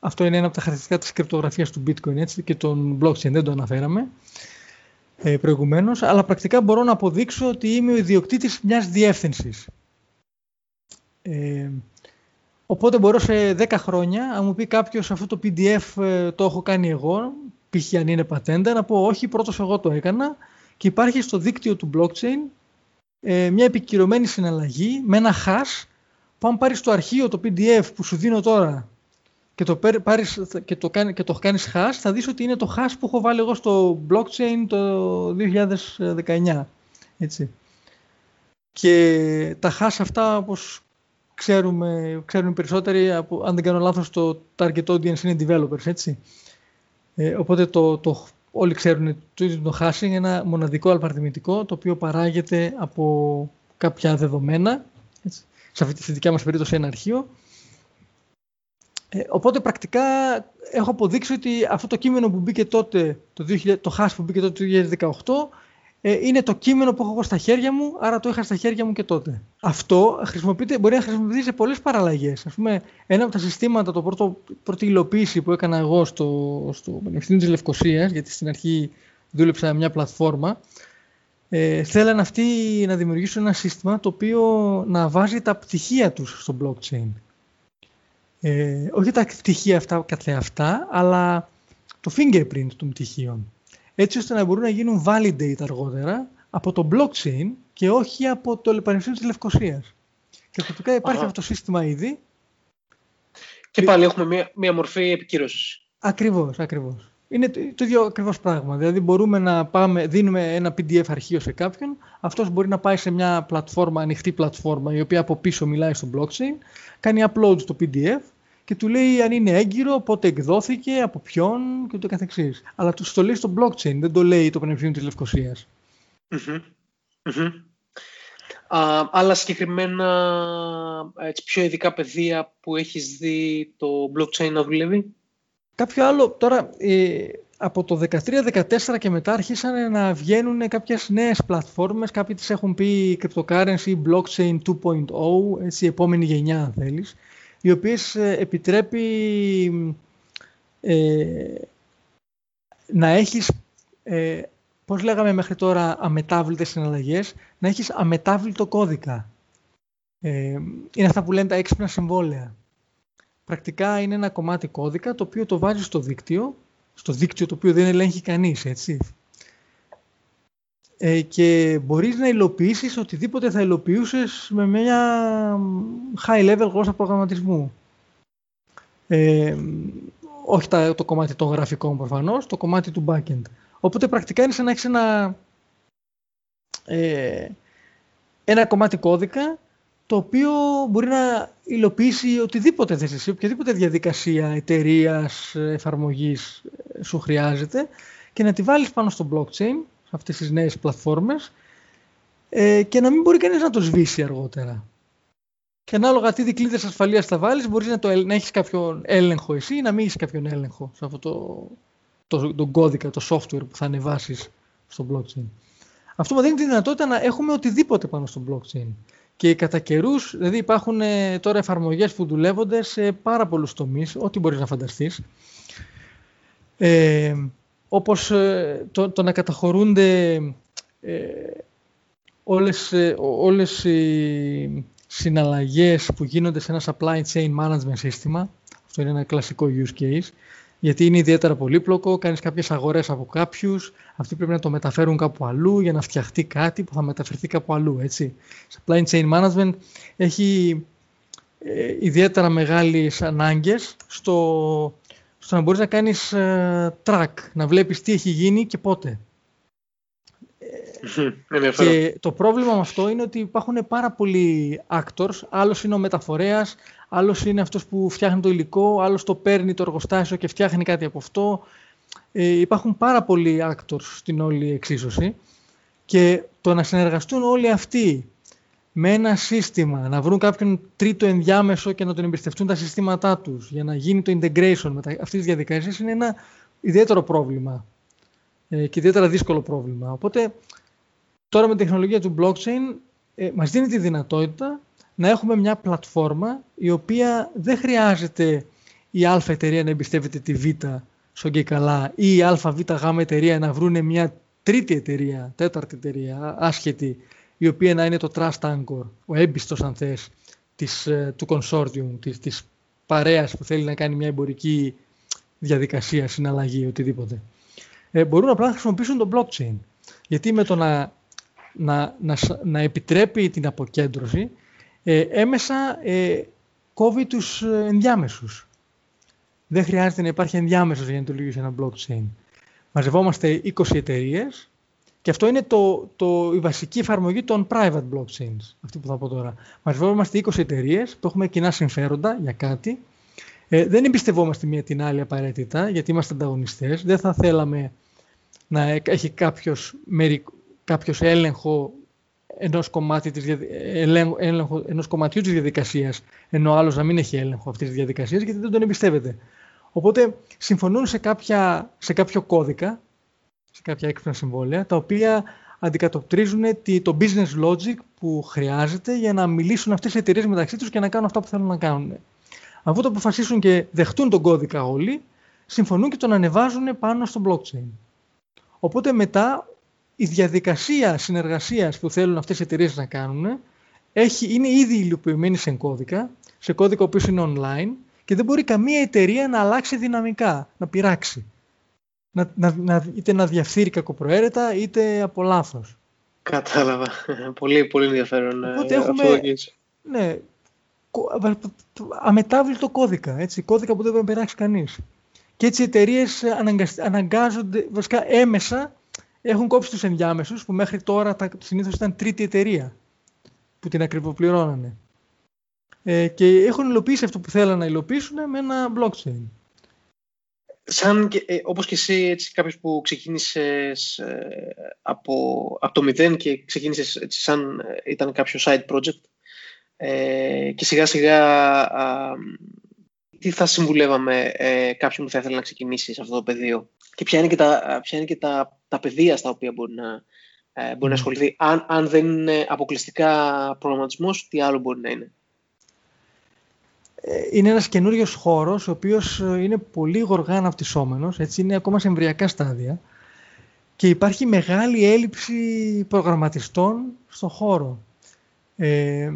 Αυτό είναι ένα από τα χαρακτηριστικά της κρυπτογραφίας του bitcoin έτσι, και των blockchain, δεν το αναφέραμε ε, προηγουμένως, αλλά πρακτικά μπορώ να αποδείξω ότι είμαι ο ιδιοκτήτης μιας διεύθυνσης. Ε, οπότε μπορώ σε 10 χρόνια, αν μου πει κάποιος αυτό το PDF ε, το έχω κάνει εγώ, π.χ. αν είναι πατέντα, να πω όχι, πρώτος εγώ το έκανα και υπάρχει στο δίκτυο του blockchain ε, μια επικυρωμένη συναλλαγή με ένα hash που αν πάρεις το αρχείο, το PDF που σου δίνω τώρα και το, πάρεις, και το, κάνει, και το κάνεις hash, θα δεις ότι είναι το hash που έχω βάλει εγώ στο blockchain το 2019. Έτσι. Και τα hash αυτά, όπως ξέρουμε, ξέρουν οι περισσότεροι, από, αν δεν κάνω λάθος, το target audience είναι developers, έτσι. Ε, οπότε το, το, όλοι ξέρουν το, το hashing είναι ένα μοναδικό αλφαρθμητικό, το οποίο παράγεται από κάποια δεδομένα, έτσι. σε αυτή τη δικιά μας περίπτωση ένα αρχείο, ε, οπότε πρακτικά έχω αποδείξει ότι αυτό το κείμενο που μπήκε τότε, το, 2000, το hash που μπήκε τότε το 2018, ε, είναι το κείμενο που έχω εγώ στα χέρια μου, άρα το είχα στα χέρια μου και τότε. Αυτό χρησιμοποιείται, μπορεί να χρησιμοποιηθεί σε πολλές παραλλαγές. Ας πούμε, ένα από τα συστήματα, το πρώτο, πρώτη υλοποίηση που έκανα εγώ στο, στο Πανεπιστήμιο της Λευκοσίας, γιατί στην αρχή δούλεψα μια πλατφόρμα, ε, θέλαν αυτοί να δημιουργήσουν ένα σύστημα το οποίο να βάζει τα πτυχία τους στο blockchain. Ε, όχι τα πτυχία αυτά καθεαυτά, αλλά το fingerprint των πτυχίων. Έτσι ώστε να μπορούν να γίνουν validate αργότερα από το blockchain και όχι από το Πανεπιστήμιο της Λευκοσίας. Και πρακτικά υπάρχει αυτό το σύστημα ήδη. Και πάλι έχουμε μία, μία μορφή επικύρωσης. Ακριβώς, ακριβώς. Είναι το, το ίδιο ακριβώς πράγμα. Δηλαδή μπορούμε να πάμε, δίνουμε ένα PDF αρχείο σε κάποιον, αυτός μπορεί να πάει σε μια πλατφόρμα, ανοιχτή πλατφόρμα, η οποία από πίσω μιλάει στο blockchain, κάνει upload στο PDF και του λέει αν είναι έγκυρο, πότε εκδόθηκε, από ποιον και ούτω καθεξής. Αλλά του το λέει στο blockchain, δεν το λέει το Πανεπιστήμιο της Λευκοσίας. άλλα συγκεκριμένα έτσι, πιο ειδικά πεδία που έχεις δει το blockchain να δουλεύει; Κάποιο άλλο, τώρα ε, από το 13-14 και μετά αρχίσαν να βγαίνουν κάποιες νέες πλατφόρμες, κάποιοι τις έχουν πει cryptocurrency, blockchain 2.0, έτσι η επόμενη γενιά αν θέλεις, οι οποίες ε, επιτρέπει ε, να έχεις, ε, πώς λέγαμε μέχρι τώρα, αμετάβλητες συναλλαγές, να έχεις αμετάβλητο κώδικα. Ε, είναι αυτά που λένε τα έξυπνα συμβόλαια. πρακτικά είναι ένα κομμάτι κώδικα το οποίο το βάζεις στο δίκτυο, στο δίκτυο το οποίο δεν ελέγχει κανείς, έτσι. Ε, και μπορείς να υλοποιήσεις οτιδήποτε θα υλοποιούσες με μια high level γλώσσα προγραμματισμού. Ε, όχι το κομμάτι των γραφικών προφανώς, το κομμάτι του backend. Οπότε πρακτικά είναι σαν να έχεις ένα, ε, ένα κομμάτι κώδικα το οποίο μπορεί να υλοποιήσει οτιδήποτε θες εσύ, οποιαδήποτε διαδικασία εταιρείας εφαρμογής ε, σου χρειάζεται και να τη βάλεις πάνω στο blockchain, σε αυτές τις νέες πλατφόρμες ε, και να μην μπορεί κανείς να το σβήσει αργότερα. Και ανάλογα τι δικλείδες ασφαλείας θα βάλεις, μπορείς να, το, να έχεις κάποιον έλεγχο εσύ ή να μην έχεις κάποιον έλεγχο σε αυτό το, το, το κώδικα, το software που θα ανεβάσεις στο blockchain. Αυτό μου δίνει τη δυνατότητα να έχουμε οτιδήποτε πάνω στο blockchain. Και κατά καιρούς, δηλαδή υπάρχουν ε, τώρα εφαρμογές που δουλεύονται σε πάρα πολλούς τομείς, ό,τι μπορείς να φανταστείς. Ε, όπως ε, το, το, να καταχωρούνται ε, όλες, ε, όλες οι συναλλαγές που γίνονται σε ένα supply chain management σύστημα. Αυτό είναι ένα κλασικό use case γιατί είναι ιδιαίτερα πολύπλοκο, κάνεις κάποιες αγορές από κάποιους, αυτοί πρέπει να το μεταφέρουν κάπου αλλού για να φτιαχτεί κάτι που θα μεταφερθεί κάπου αλλού, έτσι. Supply chain management έχει ε, ιδιαίτερα μεγάλες ανάγκες στο, στο να μπορείς να κάνεις ε, track, να βλέπεις τι έχει γίνει και πότε. και το πρόβλημα με αυτό είναι ότι υπάρχουν πάρα πολλοί actors, άλλος είναι ο μεταφορέας, άλλος είναι αυτός που φτιάχνει το υλικό, άλλος το παίρνει το εργοστάσιο και φτιάχνει κάτι από αυτό. Ε, υπάρχουν πάρα πολλοί actors στην όλη εξίσωση και το να συνεργαστούν όλοι αυτοί με ένα σύστημα, να βρουν κάποιον τρίτο ενδιάμεσο και να τον εμπιστευτούν τα συστήματά τους για να γίνει το integration με αυτές τις διαδικασίες είναι ένα ιδιαίτερο πρόβλημα ε, και ιδιαίτερα δύσκολο πρόβλημα. Οπότε τώρα με την τεχνολογία του blockchain ε, μας δίνει τη δυνατότητα να έχουμε μια πλατφόρμα η οποία δεν χρειάζεται η α εταιρεία να εμπιστεύεται τη β στον και καλά ή η αβ γ εταιρεία να βρουν μια τρίτη εταιρεία, τέταρτη εταιρεία, άσχετη, η οποία να είναι το trust anchor, ο έμπιστος αν θες, της, ε, του consortium, της, της παρέας που θέλει να κάνει μια εμπορική διαδικασία, συναλλαγή, οτιδήποτε. Ε, μπορούν απλά να χρησιμοποιήσουν το blockchain. Γιατί με το να, να, να, να επιτρέπει την αποκέντρωση, ε, έμεσα ε, κόβει τους ε, ενδιάμεσους. Δεν χρειάζεται να υπάρχει ενδιάμεσος για να το λειτουργήσει ένα blockchain. Μαζευόμαστε 20 εταιρείες και αυτό είναι το, το, η βασική εφαρμογή των private blockchains, αυτή που θα πω τώρα. Μαζευόμαστε 20 εταιρείες που έχουμε κοινά συμφέροντα για κάτι. Ε, δεν εμπιστευόμαστε μία την άλλη απαραίτητα, γιατί είμαστε ανταγωνιστές. Δεν θα θέλαμε να έχει κάποιος, κάποιος έλεγχο ενός, κομμάτι της, έλεγχο, ενός κομματιού της διαδικασίας, ενώ ο άλλος να μην έχει έλεγχο αυτής της διαδικασίας, γιατί δεν τον εμπιστεύεται. Οπότε συμφωνούν σε, κάποια, σε κάποιο κώδικα, σε κάποια έξυπνα συμβόλαια, τα οποία αντικατοπτρίζουν το business logic που χρειάζεται για να μιλήσουν αυτές οι εταιρείες μεταξύ τους και να κάνουν αυτά που θέλουν να κάνουν. Αφού το αποφασίσουν και δεχτούν τον κώδικα όλοι, συμφωνούν και τον ανεβάζουν πάνω στο blockchain. Οπότε μετά η διαδικασία συνεργασίας που θέλουν αυτές οι εταιρείες να κάνουν έχει, είναι ήδη υλοποιημένη σε κώδικα, σε κώδικα ο οποίος είναι online και δεν μπορεί καμία εταιρεία να αλλάξει δυναμικά, να πειράξει. Να, να, να, είτε να διαφθείρει κακοπροαίρετα είτε από λάθος. Κατάλαβα. πολύ, πολύ ενδιαφέρον. Ε, Οπότε έχουμε, ναι, αμετάβλητο κώδικα, έτσι, κώδικα που δεν μπορεί να περάσει κανείς. Και έτσι οι εταιρείες αναγκάζονται, βασικά έμεσα, έχουν κόψει τους ενδιάμεσους που μέχρι τώρα τα, συνήθως ήταν τρίτη εταιρεία που την ακριβοπληρώνανε. Ε, και έχουν υλοποιήσει αυτό που θέλανε να υλοποιήσουν με ένα blockchain. Σαν και, ε, όπως και εσύ, έτσι, κάποιος που ξεκίνησες ε, από, από το μηδέν και ξεκίνησες έτσι, σαν ε, ήταν κάποιο side project ε, και σιγά σιγά τι θα συμβουλεύαμε ε, κάποιον που θα ήθελε να ξεκινήσει σε αυτό το πεδίο; Και ποια είναι και τα, ποια είναι και τα, τα πεδία στα οποία μπορεί να, ε, μπορεί να ασχοληθεί; Αν, αν δεν είναι αποκλειστικά προγραμματισμός, τι άλλο μπορεί να είναι; Ε, είναι ένας καινούριος χώρος, ο οποίος ε, είναι πολύ γοργά αναπτυσσόμενος, έτσι είναι ακόμα σε εμβριακά στάδια και υπάρχει μεγάλη έλλειψη προγραμματιστών στο χώρο. Ε,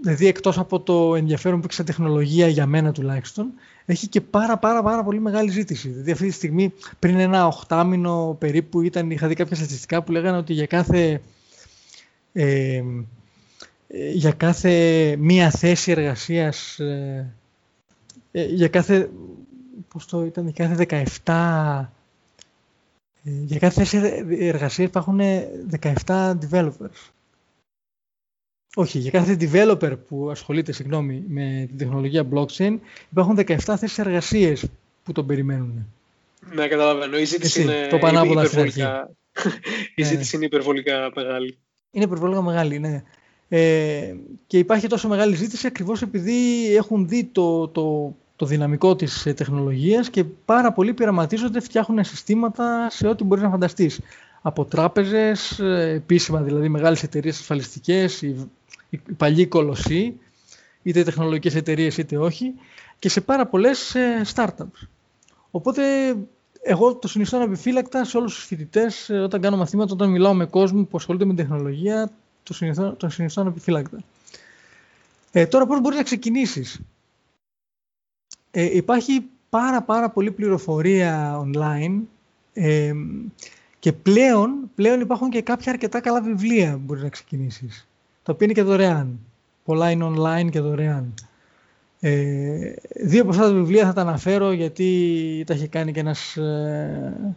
δηλαδή εκτός από το ενδιαφέρον που έχει σαν τεχνολογία για μένα τουλάχιστον, έχει και πάρα πάρα πάρα πολύ μεγάλη ζήτηση. Δηλαδή αυτή τη στιγμή πριν ένα οχτάμινο περίπου ήταν, είχα δει κάποια στατιστικά που λέγανε ότι για κάθε, ε, για κάθε μία θέση εργασίας, ε, ε για κάθε, πώς το ήταν, για κάθε 17 ε, για κάθε θέση εργασίας υπάρχουν 17 developers. Όχι, για κάθε developer που ασχολείται συγγνώμη, με την τεχνολογία blockchain υπάρχουν 17 θέσεις εργασίες που τον περιμένουν. Ναι, καταλαβαίνω. Η ζήτηση είναι το υπερβολικά... Η ναι. ζήτηση είναι υπερβολικά μεγάλη. Είναι υπερβολικά μεγάλη, ναι. Ε, και υπάρχει τόσο μεγάλη ζήτηση ακριβώς επειδή έχουν δει το, το, το δυναμικό της ε, τεχνολογίας και πάρα πολλοί πειραματίζονται, φτιάχνουν συστήματα σε ό,τι μπορείς να φανταστείς. Από τράπεζες, ε, επίσημα δηλαδή μεγάλες εταιρείες ασφαλιστικές, οι, οι παλιοί κολοσσοί, είτε τεχνολογικές εταιρείες είτε όχι, και σε πάρα πολλές ε, startups. Οπότε εγώ το συνιστώ επιφύλακτα σε όλους τους φοιτητές όταν κάνω μαθήματα, όταν μιλάω με κόσμο που ασχολείται με τεχνολογία, το συνιστώ, το συνιστώ επιφύλακτα. Ε, τώρα πώς μπορείς να ξεκινήσεις; Ε, υπάρχει πάρα πάρα πολύ πληροφορία online ε, και πλέον, πλέον υπάρχουν και κάποια αρκετά καλά βιβλία που μπορείς να ξεκινήσεις. Τα οποία είναι και δωρεάν. Πολλά είναι online και δωρεάν. Ε, δύο από αυτά τα βιβλία θα τα αναφέρω γιατί τα έχει κάνει και ένας ε, ε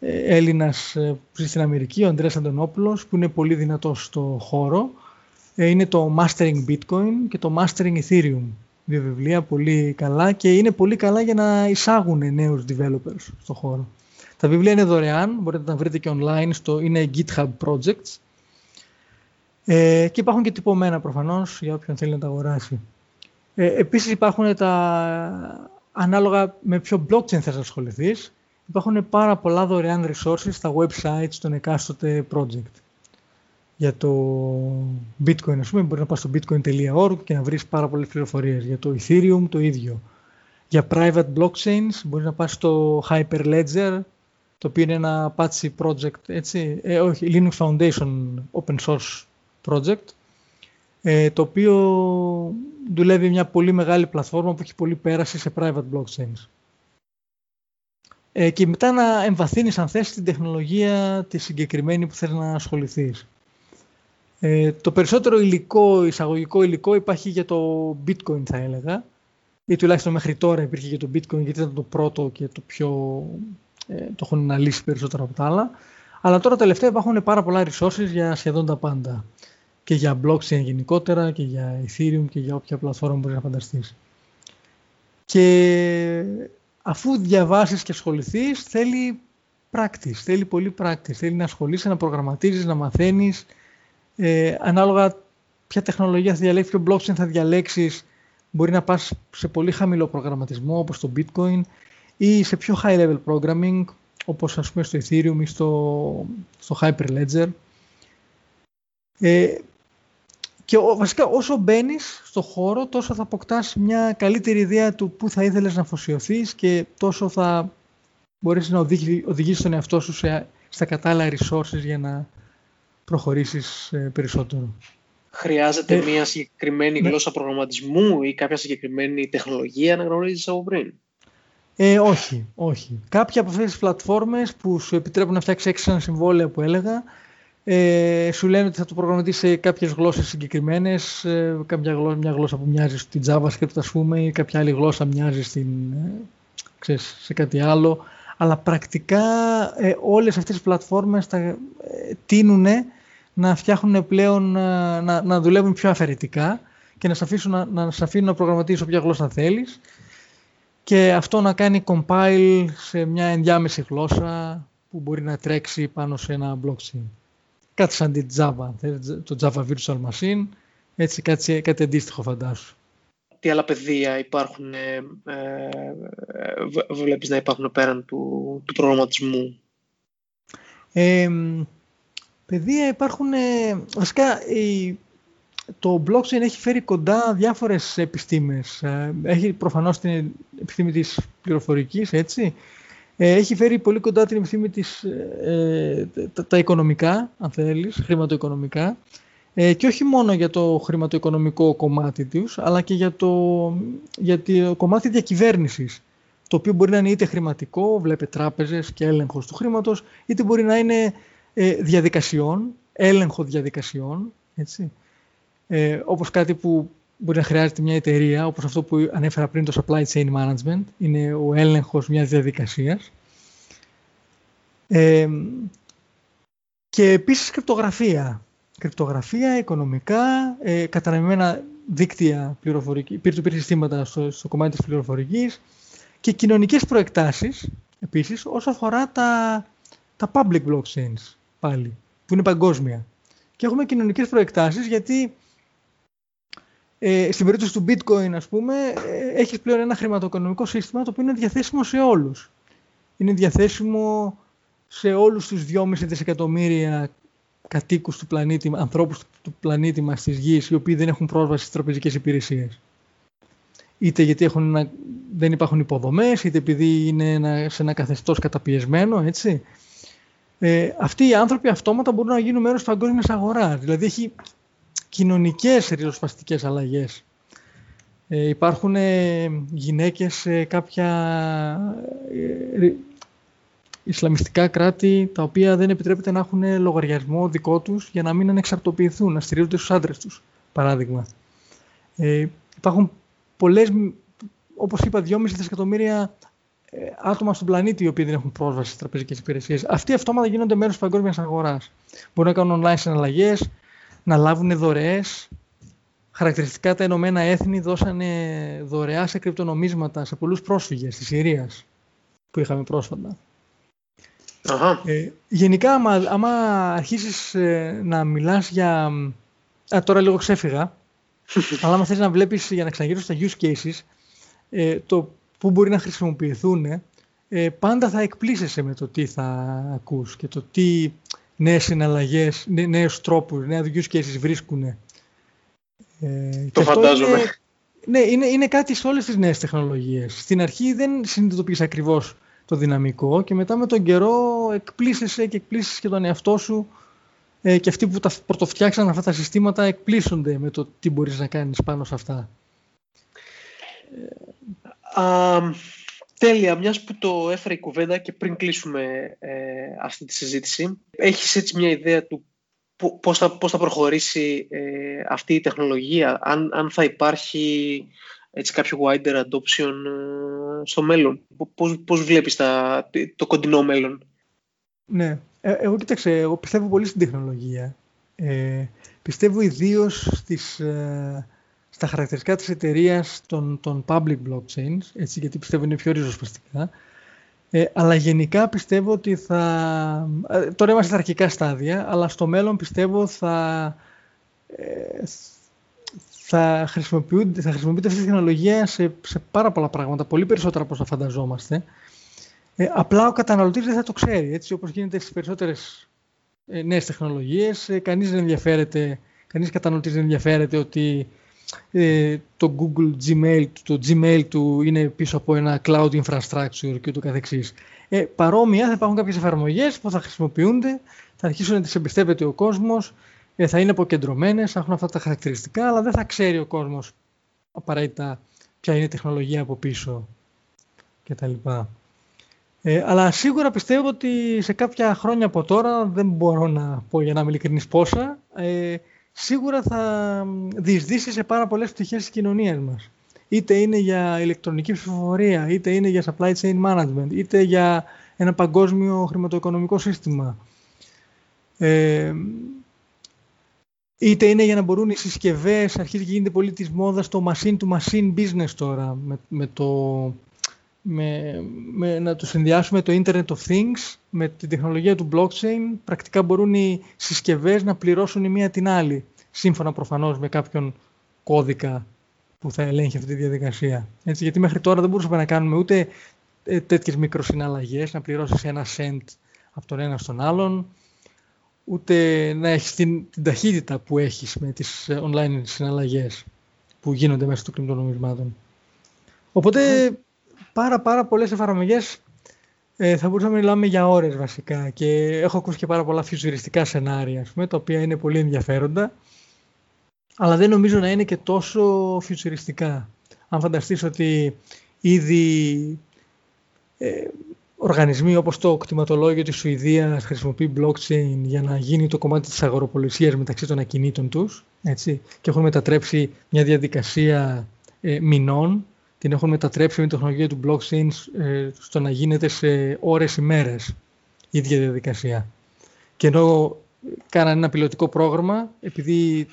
Έλληνας ε, που ζει στην Αμερική, ο Ανδρέας Αντωνόπουλος, που είναι πολύ δυνατός στο χώρο. είναι το Mastering Bitcoin και το Mastering Ethereum δύο βιβλία πολύ καλά και είναι πολύ καλά για να εισάγουν νέους developers στο χώρο. Τα βιβλία είναι δωρεάν, μπορείτε να τα βρείτε και online, στο, είναι GitHub Projects ε, και υπάρχουν και τυπωμένα προφανώς για όποιον θέλει να τα αγοράσει. Ε, επίσης υπάρχουν τα ανάλογα με ποιο blockchain θες να ασχοληθείς. Υπάρχουν πάρα πολλά δωρεάν resources στα websites των εκάστοτε project για το bitcoin, ας πούμε, μπορεί να πας στο bitcoin.org και να βρεις πάρα πολλές πληροφορίες. Για το ethereum το ίδιο. Για private blockchains μπορείς να πας στο hyperledger, το οποίο είναι ένα Apache project, έτσι, ε, όχι, Linux Foundation open source project, ε, το οποίο δουλεύει μια πολύ μεγάλη πλατφόρμα που έχει πολύ πέραση σε private blockchains. Ε, και μετά να εμβαθύνεις αν θες την τεχνολογία τη συγκεκριμένη που θέλεις να ασχοληθείς. Ε, το περισσότερο υλικό, εισαγωγικό υλικό υπάρχει για το bitcoin θα έλεγα. Ή τουλάχιστον μέχρι τώρα υπήρχε για το bitcoin γιατί ήταν το πρώτο και το πιο ε, το έχουν αναλύσει περισσότερο από τα άλλα. Αλλά τώρα τελευταία υπάρχουν πάρα πολλά resources για σχεδόν τα πάντα. Και για blockchain γενικότερα και για ethereum και για όποια πλατφόρμα μπορείς να φανταστείς. Και αφού διαβάσεις και ασχοληθείς, θέλει practice, θέλει πολύ practice, θέλει να ασχολείσαι, να προγραμματίζεις, να μαθαίνεις ε, ανάλογα ποια τεχνολογία θα διαλέξεις, ποιο blockchain θα διαλέξεις, μπορεί να πας σε πολύ χαμηλό προγραμματισμό όπως το bitcoin ή σε πιο high level programming όπως ας πούμε στο ethereum ή στο, στο hyperledger. Ε, και βασικά όσο μπαίνεις στο χώρο τόσο θα αποκτάς μια καλύτερη ιδέα του πού θα ήθελες να αφοσιωθείς και τόσο θα μπορείς να οδηγήσεις τον εαυτό σου σε, στα κατάλληλα resources για να προχωρήσεις ε, περισσότερο. Χρειάζεται ε, μια συγκεκριμένη ναι. γλώσσα προγραμματισμού ή κάποια συγκεκριμένη τεχνολογία να γνωρίζεις από πριν; Ε, όχι, όχι. Κάποια από αυτές τις πλατφόρμες που σου επιτρέπουν να φτιάξεις έξι συμβόλαια που έλεγα ε, σου λένε ότι θα το προγραμματίσεις σε κάποιες γλώσσες συγκεκριμένες, ε, κάποια γλώσσα, μια γλώσσα που μοιάζει στην JavaScript ας πούμε ή κάποια άλλη γλώσσα μοιάζει στην, ε, ξέρεις, σε κάτι άλλο. Αλλά πρακτικά ε, όλες αυτές οι πλατφόρμες τα, ε, τείνουν να φτιάχνουν πλέον, ε, να, να δουλεύουν πιο αφαιρετικά και να σε, αφήσουν, να, να σε αφήνουν να προγραμματίσεις όποια γλώσσα θέλεις και αυτό να κάνει compile σε μια ενδιάμεση γλώσσα που μπορεί να τρέξει πάνω σε ένα blockchain. Κάτι σαν την Java, το Java Virtual Machine, έτσι κάτι, κάτι αντίστοιχο φαντάσου. Τι άλλα πεδία υπάρχουν, ε, ε, βλέπεις να υπάρχουν πέραν του, του προγραμματισμού; Ε, Παιδεία υπάρχουν, ε, βασικά το blockchain έχει φέρει κοντά διάφορες επιστήμες. Ε, έχει προφανώς την επιστήμη της πληροφορικής, έτσι. Ε, έχει φέρει πολύ κοντά την επιστήμη της, τα, οικονομικά, αν θέλεις, χρηματοοικονομικά. Ε, και όχι μόνο για το χρηματοοικονομικό κομμάτι τους, αλλά και για το, για το κομμάτι διακυβέρνησης, το οποίο μπορεί να είναι είτε χρηματικό, βλέπε τράπεζες και έλεγχος του χρήματος, είτε μπορεί να είναι ε, διαδικασιών, έλεγχο διαδικασιών, έτσι. Ε, όπως κάτι που μπορεί να χρειάζεται μια εταιρεία, όπως αυτό που ανέφερα πριν το supply chain management, είναι ο έλεγχος μιας διαδικασίας. Ε, και επίσης κρυπτογραφία. Κρυπτογραφία, οικονομικά, ε, καταναμμένα δίκτυα πληροφορική, peer-to-peer συστήματα στο, στο κομμάτι της πληροφορικής και κοινωνικές προεκτάσεις, επίσης, όσο αφορά τα, τα public blockchains, πάλι, που είναι παγκόσμια. Και έχουμε κοινωνικές προεκτάσεις γιατί ε, στην περίπτωση του bitcoin, ας πούμε, ε, έχεις πλέον ένα χρηματοοικονομικό σύστημα το οποίο είναι διαθέσιμο σε όλους. Είναι διαθέσιμο σε όλους τους 2,5 δισεκατομμύρια κατοίκους του πλανήτη, ανθρώπους του πλανήτη μας της γης, οι οποίοι δεν έχουν πρόσβαση στις τραπεζικές υπηρεσίες. Είτε γιατί έχουν δεν υπάρχουν υποδομές, είτε επειδή είναι σε ένα καθεστώς καταπιεσμένο, έτσι. Ε, αυτοί οι άνθρωποι αυτόματα μπορούν να γίνουν μέρος της παγκόσμιας αγοράς. Δηλαδή έχει κοινωνικές ριζοσπαστικές αλλαγές. Ε, υπάρχουν ε, γυναίκες σε κάποια ε, Ισλαμιστικά κράτη τα οποία δεν επιτρέπεται να έχουν λογαριασμό δικό τους για να μην ανεξαρτοποιηθούν, να στηρίζονται στους άντρες τους, παράδειγμα. Ε, υπάρχουν πολλές, όπως είπα, 2,5 δισεκατομμύρια ε, άτομα στον πλανήτη οι οποίοι δεν έχουν πρόσβαση στις τραπεζικές υπηρεσίες. Αυτοί αυτόματα γίνονται μέρος της παγκόσμιας αγοράς. Μπορούν να κάνουν online συναλλαγές, να λάβουν δωρεές. Χαρακτηριστικά τα Ηνωμένα Έθνη δώσανε δωρεά σε κρυπτονομίσματα σε πολλούς πρόσφυγες της Συρίας που είχαμε πρόσφατα. Ε, γενικά, άμα, άμα αρχίσεις ε, να μιλάς για... Α, τώρα λίγο ξέφυγα. αλλά άμα θες να βλέπεις για να ξαναγυρίσω στα use cases, ε, το που μπορεί να χρησιμοποιηθούν, ε, πάντα θα εκπλήσεσαι με το τι θα ακούς και το τι νέες συναλλαγές, νέους τρόπους, νέα use cases βρίσκουν. Ε, το φαντάζομαι. Είναι, ναι, είναι, είναι κάτι σε όλες τις νέες τεχνολογίες. Στην αρχή δεν συνειδητοποιείς ακριβώς το δυναμικό και μετά με τον καιρό εκπλήσεσαι και εκπλήσεις και τον εαυτό σου ε, και αυτοί που τα πρωτοφτιάξαν αυτά τα συστήματα εκπλήσονται με το τι μπορείς να κάνεις πάνω σε αυτά. Α, τέλεια, μιας που το έφερε η κουβέντα και πριν κλείσουμε ε, αυτή τη συζήτηση, έχεις έτσι μια ιδέα του πώς θα, πώς θα προχωρήσει ε, αυτή η τεχνολογία, αν, αν θα υπάρχει έτσι, κάποιο wider adoption ε, στο μέλλον; Πώς, πώς βλέπεις τα, το κοντινό μέλλον; Ναι, ε, εγώ κοίταξε, εγώ πιστεύω πολύ στην τεχνολογία. Ε, πιστεύω ιδίως στις, ε, στα χαρακτηριστικά της εταιρεία των, των public blockchains, έτσι, γιατί πιστεύω είναι πιο ριζοσπαστικά. Ε, αλλά γενικά πιστεύω ότι θα... Ε, τώρα είμαστε στα αρχικά στάδια, αλλά στο μέλλον πιστεύω θα, ε, θα, χρησιμοποιούνται, θα χρησιμοποιείται αυτή η τεχνολογία σε, σε πάρα πολλά πράγματα, πολύ περισσότερα από όσα φανταζόμαστε. Ε, απλά ο καταναλωτής δεν θα το ξέρει, έτσι όπως γίνεται στις περισσότερες ε, νέες τεχνολογίες. Ε, κανείς δεν ενδιαφέρεται, κανείς καταναλωτής δεν ενδιαφέρεται ότι ε, το Google Gmail, το Gmail του είναι πίσω από ένα cloud infrastructure και ούτω καθεξής. Ε, παρόμοια θα υπάρχουν κάποιες εφαρμογές που θα χρησιμοποιούνται, θα αρχίσουν να τις εμπιστεύεται ο κόσμος, ε, θα είναι αποκεντρωμένες, θα έχουν αυτά τα χαρακτηριστικά, αλλά δεν θα ξέρει ο κόσμος απαραίτητα ποια είναι η τεχνολογία από πίσω κτλ. Ε, αλλά σίγουρα πιστεύω ότι σε κάποια χρόνια από τώρα, δεν μπορώ να πω για να είμαι ειλικρινής πόσα, ε, σίγουρα θα διεισδύσει σε πάρα πολλές πτυχές της κοινωνίας μας. Είτε είναι για ηλεκτρονική ψηφοφορία, είτε είναι για supply chain management, είτε για ένα παγκόσμιο χρηματοοικονομικό σύστημα. Ε, είτε είναι για να μπορούν οι συσκευές, αρχίζει και γίνεται πολύ της μόδας το machine to machine business τώρα, με, με το, με, με, να το συνδυάσουμε το Internet of Things με την τεχνολογία του blockchain πρακτικά μπορούν οι συσκευές να πληρώσουν η μία την άλλη σύμφωνα προφανώς με κάποιον κώδικα που θα ελέγχει αυτή τη διαδικασία. Έτσι, γιατί μέχρι τώρα δεν μπορούσαμε να κάνουμε ούτε ε, τέτοιες μικροσυναλλαγές, να πληρώσεις ένα cent από τον ένα στον άλλον, ούτε να έχεις την, την ταχύτητα που έχεις με τις ε, online συναλλαγές που γίνονται μέσα των κρυπτονομισμάτων. Οπότε πάρα πάρα πολλές εφαρμογές ε, θα μπορούσαμε να μιλάμε για ώρες βασικά και έχω ακούσει και πάρα πολλά φιουζουριστικά σενάρια πούμε, τα οποία είναι πολύ ενδιαφέροντα αλλά δεν νομίζω να είναι και τόσο φιουτσουριστικά. Αν φανταστείς ότι ήδη ε, οργανισμοί όπως το κτηματολόγιο της Σουηδίας χρησιμοποιεί blockchain για να γίνει το κομμάτι της αγοροπολισίας μεταξύ των ακινήτων τους έτσι, και έχουν μετατρέψει μια διαδικασία ε, μηνών την έχουν μετατρέψει με την τεχνολογία του blockchain ε, στο να γίνεται σε ώρες ημέρες η ίδια διαδικασία. Και ενώ κάνανε ένα πιλωτικό πρόγραμμα, επειδή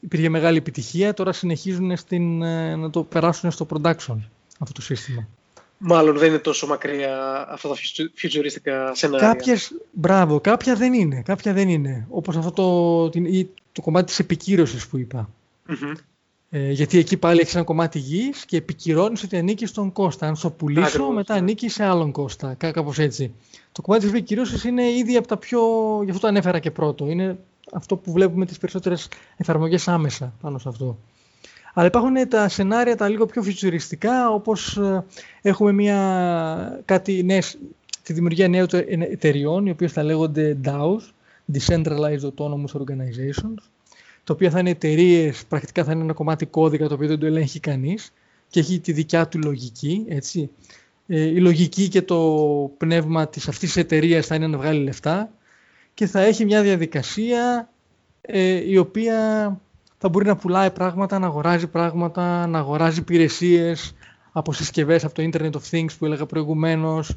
υπήρχε μεγάλη επιτυχία, τώρα συνεχίζουν στην, ε, να το περάσουν στο production αυτό το σύστημα. Μάλλον δεν είναι τόσο μακριά αυτά τα φιουτζουριστικά σενάρια. Κάποιες, μπράβο, κάποια δεν είναι. Κάποια δεν είναι. Όπως αυτό το, την, το κομμάτι της επικύρωσης που είπα. Ε, γιατί εκεί πάλι έχεις ένα κομμάτι γης και επικυρώνεις ότι ανήκεις στον Κώστα. Αν στο πουλήσω, μετά ανήκεις σε άλλον Κώστα. Κάπως έτσι. Το κομμάτι της επικυρώση είναι ήδη από τα πιο. Γι' αυτό το ανέφερα και πρώτο. Είναι αυτό που βλέπουμε τις περισσότερες εφαρμογές άμεσα πάνω σε αυτό. Αλλά υπάρχουν τα σενάρια τα λίγο πιο φιτσουριστικά, όπως ε, έχουμε μια, κάτι νέες, τη δημιουργία νέων εταιριών, οι οποίες θα λέγονται DAOs, Decentralized Autonomous Organizations, τα οποία θα είναι εταιρείες, πρακτικά θα είναι ένα κομμάτι κώδικα το οποίο δεν το ελέγχει κανείς και έχει τη δικιά του λογική, έτσι. Ε, η λογική και το πνεύμα της αυτής της εταιρείας θα είναι να βγάλει λεφτά και θα έχει μια διαδικασία ε, η οποία θα μπορεί να πουλάει πράγματα, να αγοράζει πράγματα, να αγοράζει υπηρεσίες από συσκευέ από το Internet of Things που έλεγα προηγουμένως.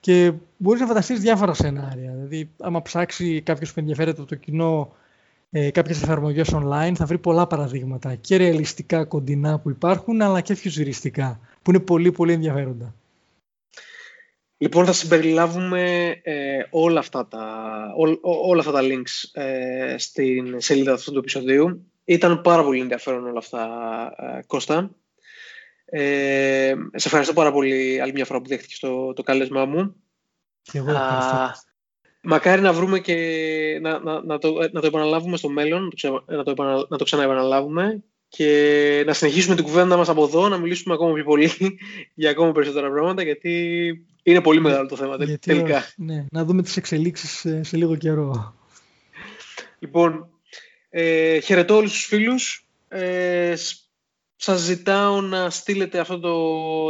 Και μπορείς να φανταστείς διάφορα σενάρια. Δηλαδή, άμα ψάξει κάποιος που ενδιαφέρεται από το κοινό ε, κάποιες εφαρμογές online, θα βρει πολλά παραδείγματα και ρεαλιστικά κοντινά που υπάρχουν, αλλά και φιουζουριστικά, που είναι πολύ πολύ ενδιαφέροντα. Λοιπόν, θα συμπεριλάβουμε ε, όλα, αυτά τα, όλα αυτά τα links ε, στην σελίδα αυτού του επεισοδίου. Ήταν πάρα πολύ ενδιαφέρον όλα αυτά, ε, Κώστα. Ε, σε ευχαριστώ πάρα πολύ άλλη μια φορά που δέχτηκες το, το κάλεσμά μου. Και εγώ ευχαριστώ. Μακάρι να βρούμε και να, να, να, το, να το επαναλάβουμε στο μέλλον, να το, να το ξαναεπαναλάβουμε και να συνεχίσουμε την κουβέντα μας από εδώ, να μιλήσουμε ακόμα πιο πολύ για ακόμα περισσότερα πράγματα, γιατί είναι πολύ μεγάλο το θέμα γιατί, τελικά. Ναι, να δούμε τις εξελίξεις σε, σε λίγο καιρό. Λοιπόν, ε, χαιρετώ όλους τους φίλους. Ε, σας ζητάω να στείλετε αυτό το,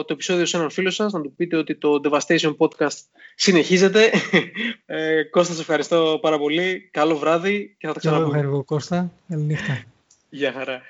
το επεισόδιο σε έναν φίλο σας, να του πείτε ότι το Devastation Podcast συνεχίζεται. Ε, Κώστα, σε ευχαριστώ πάρα πολύ. Καλό βράδυ και θα τα ξαναπούμε. Καλό Κώστα. Καληνύχτα. Γεια χαρά.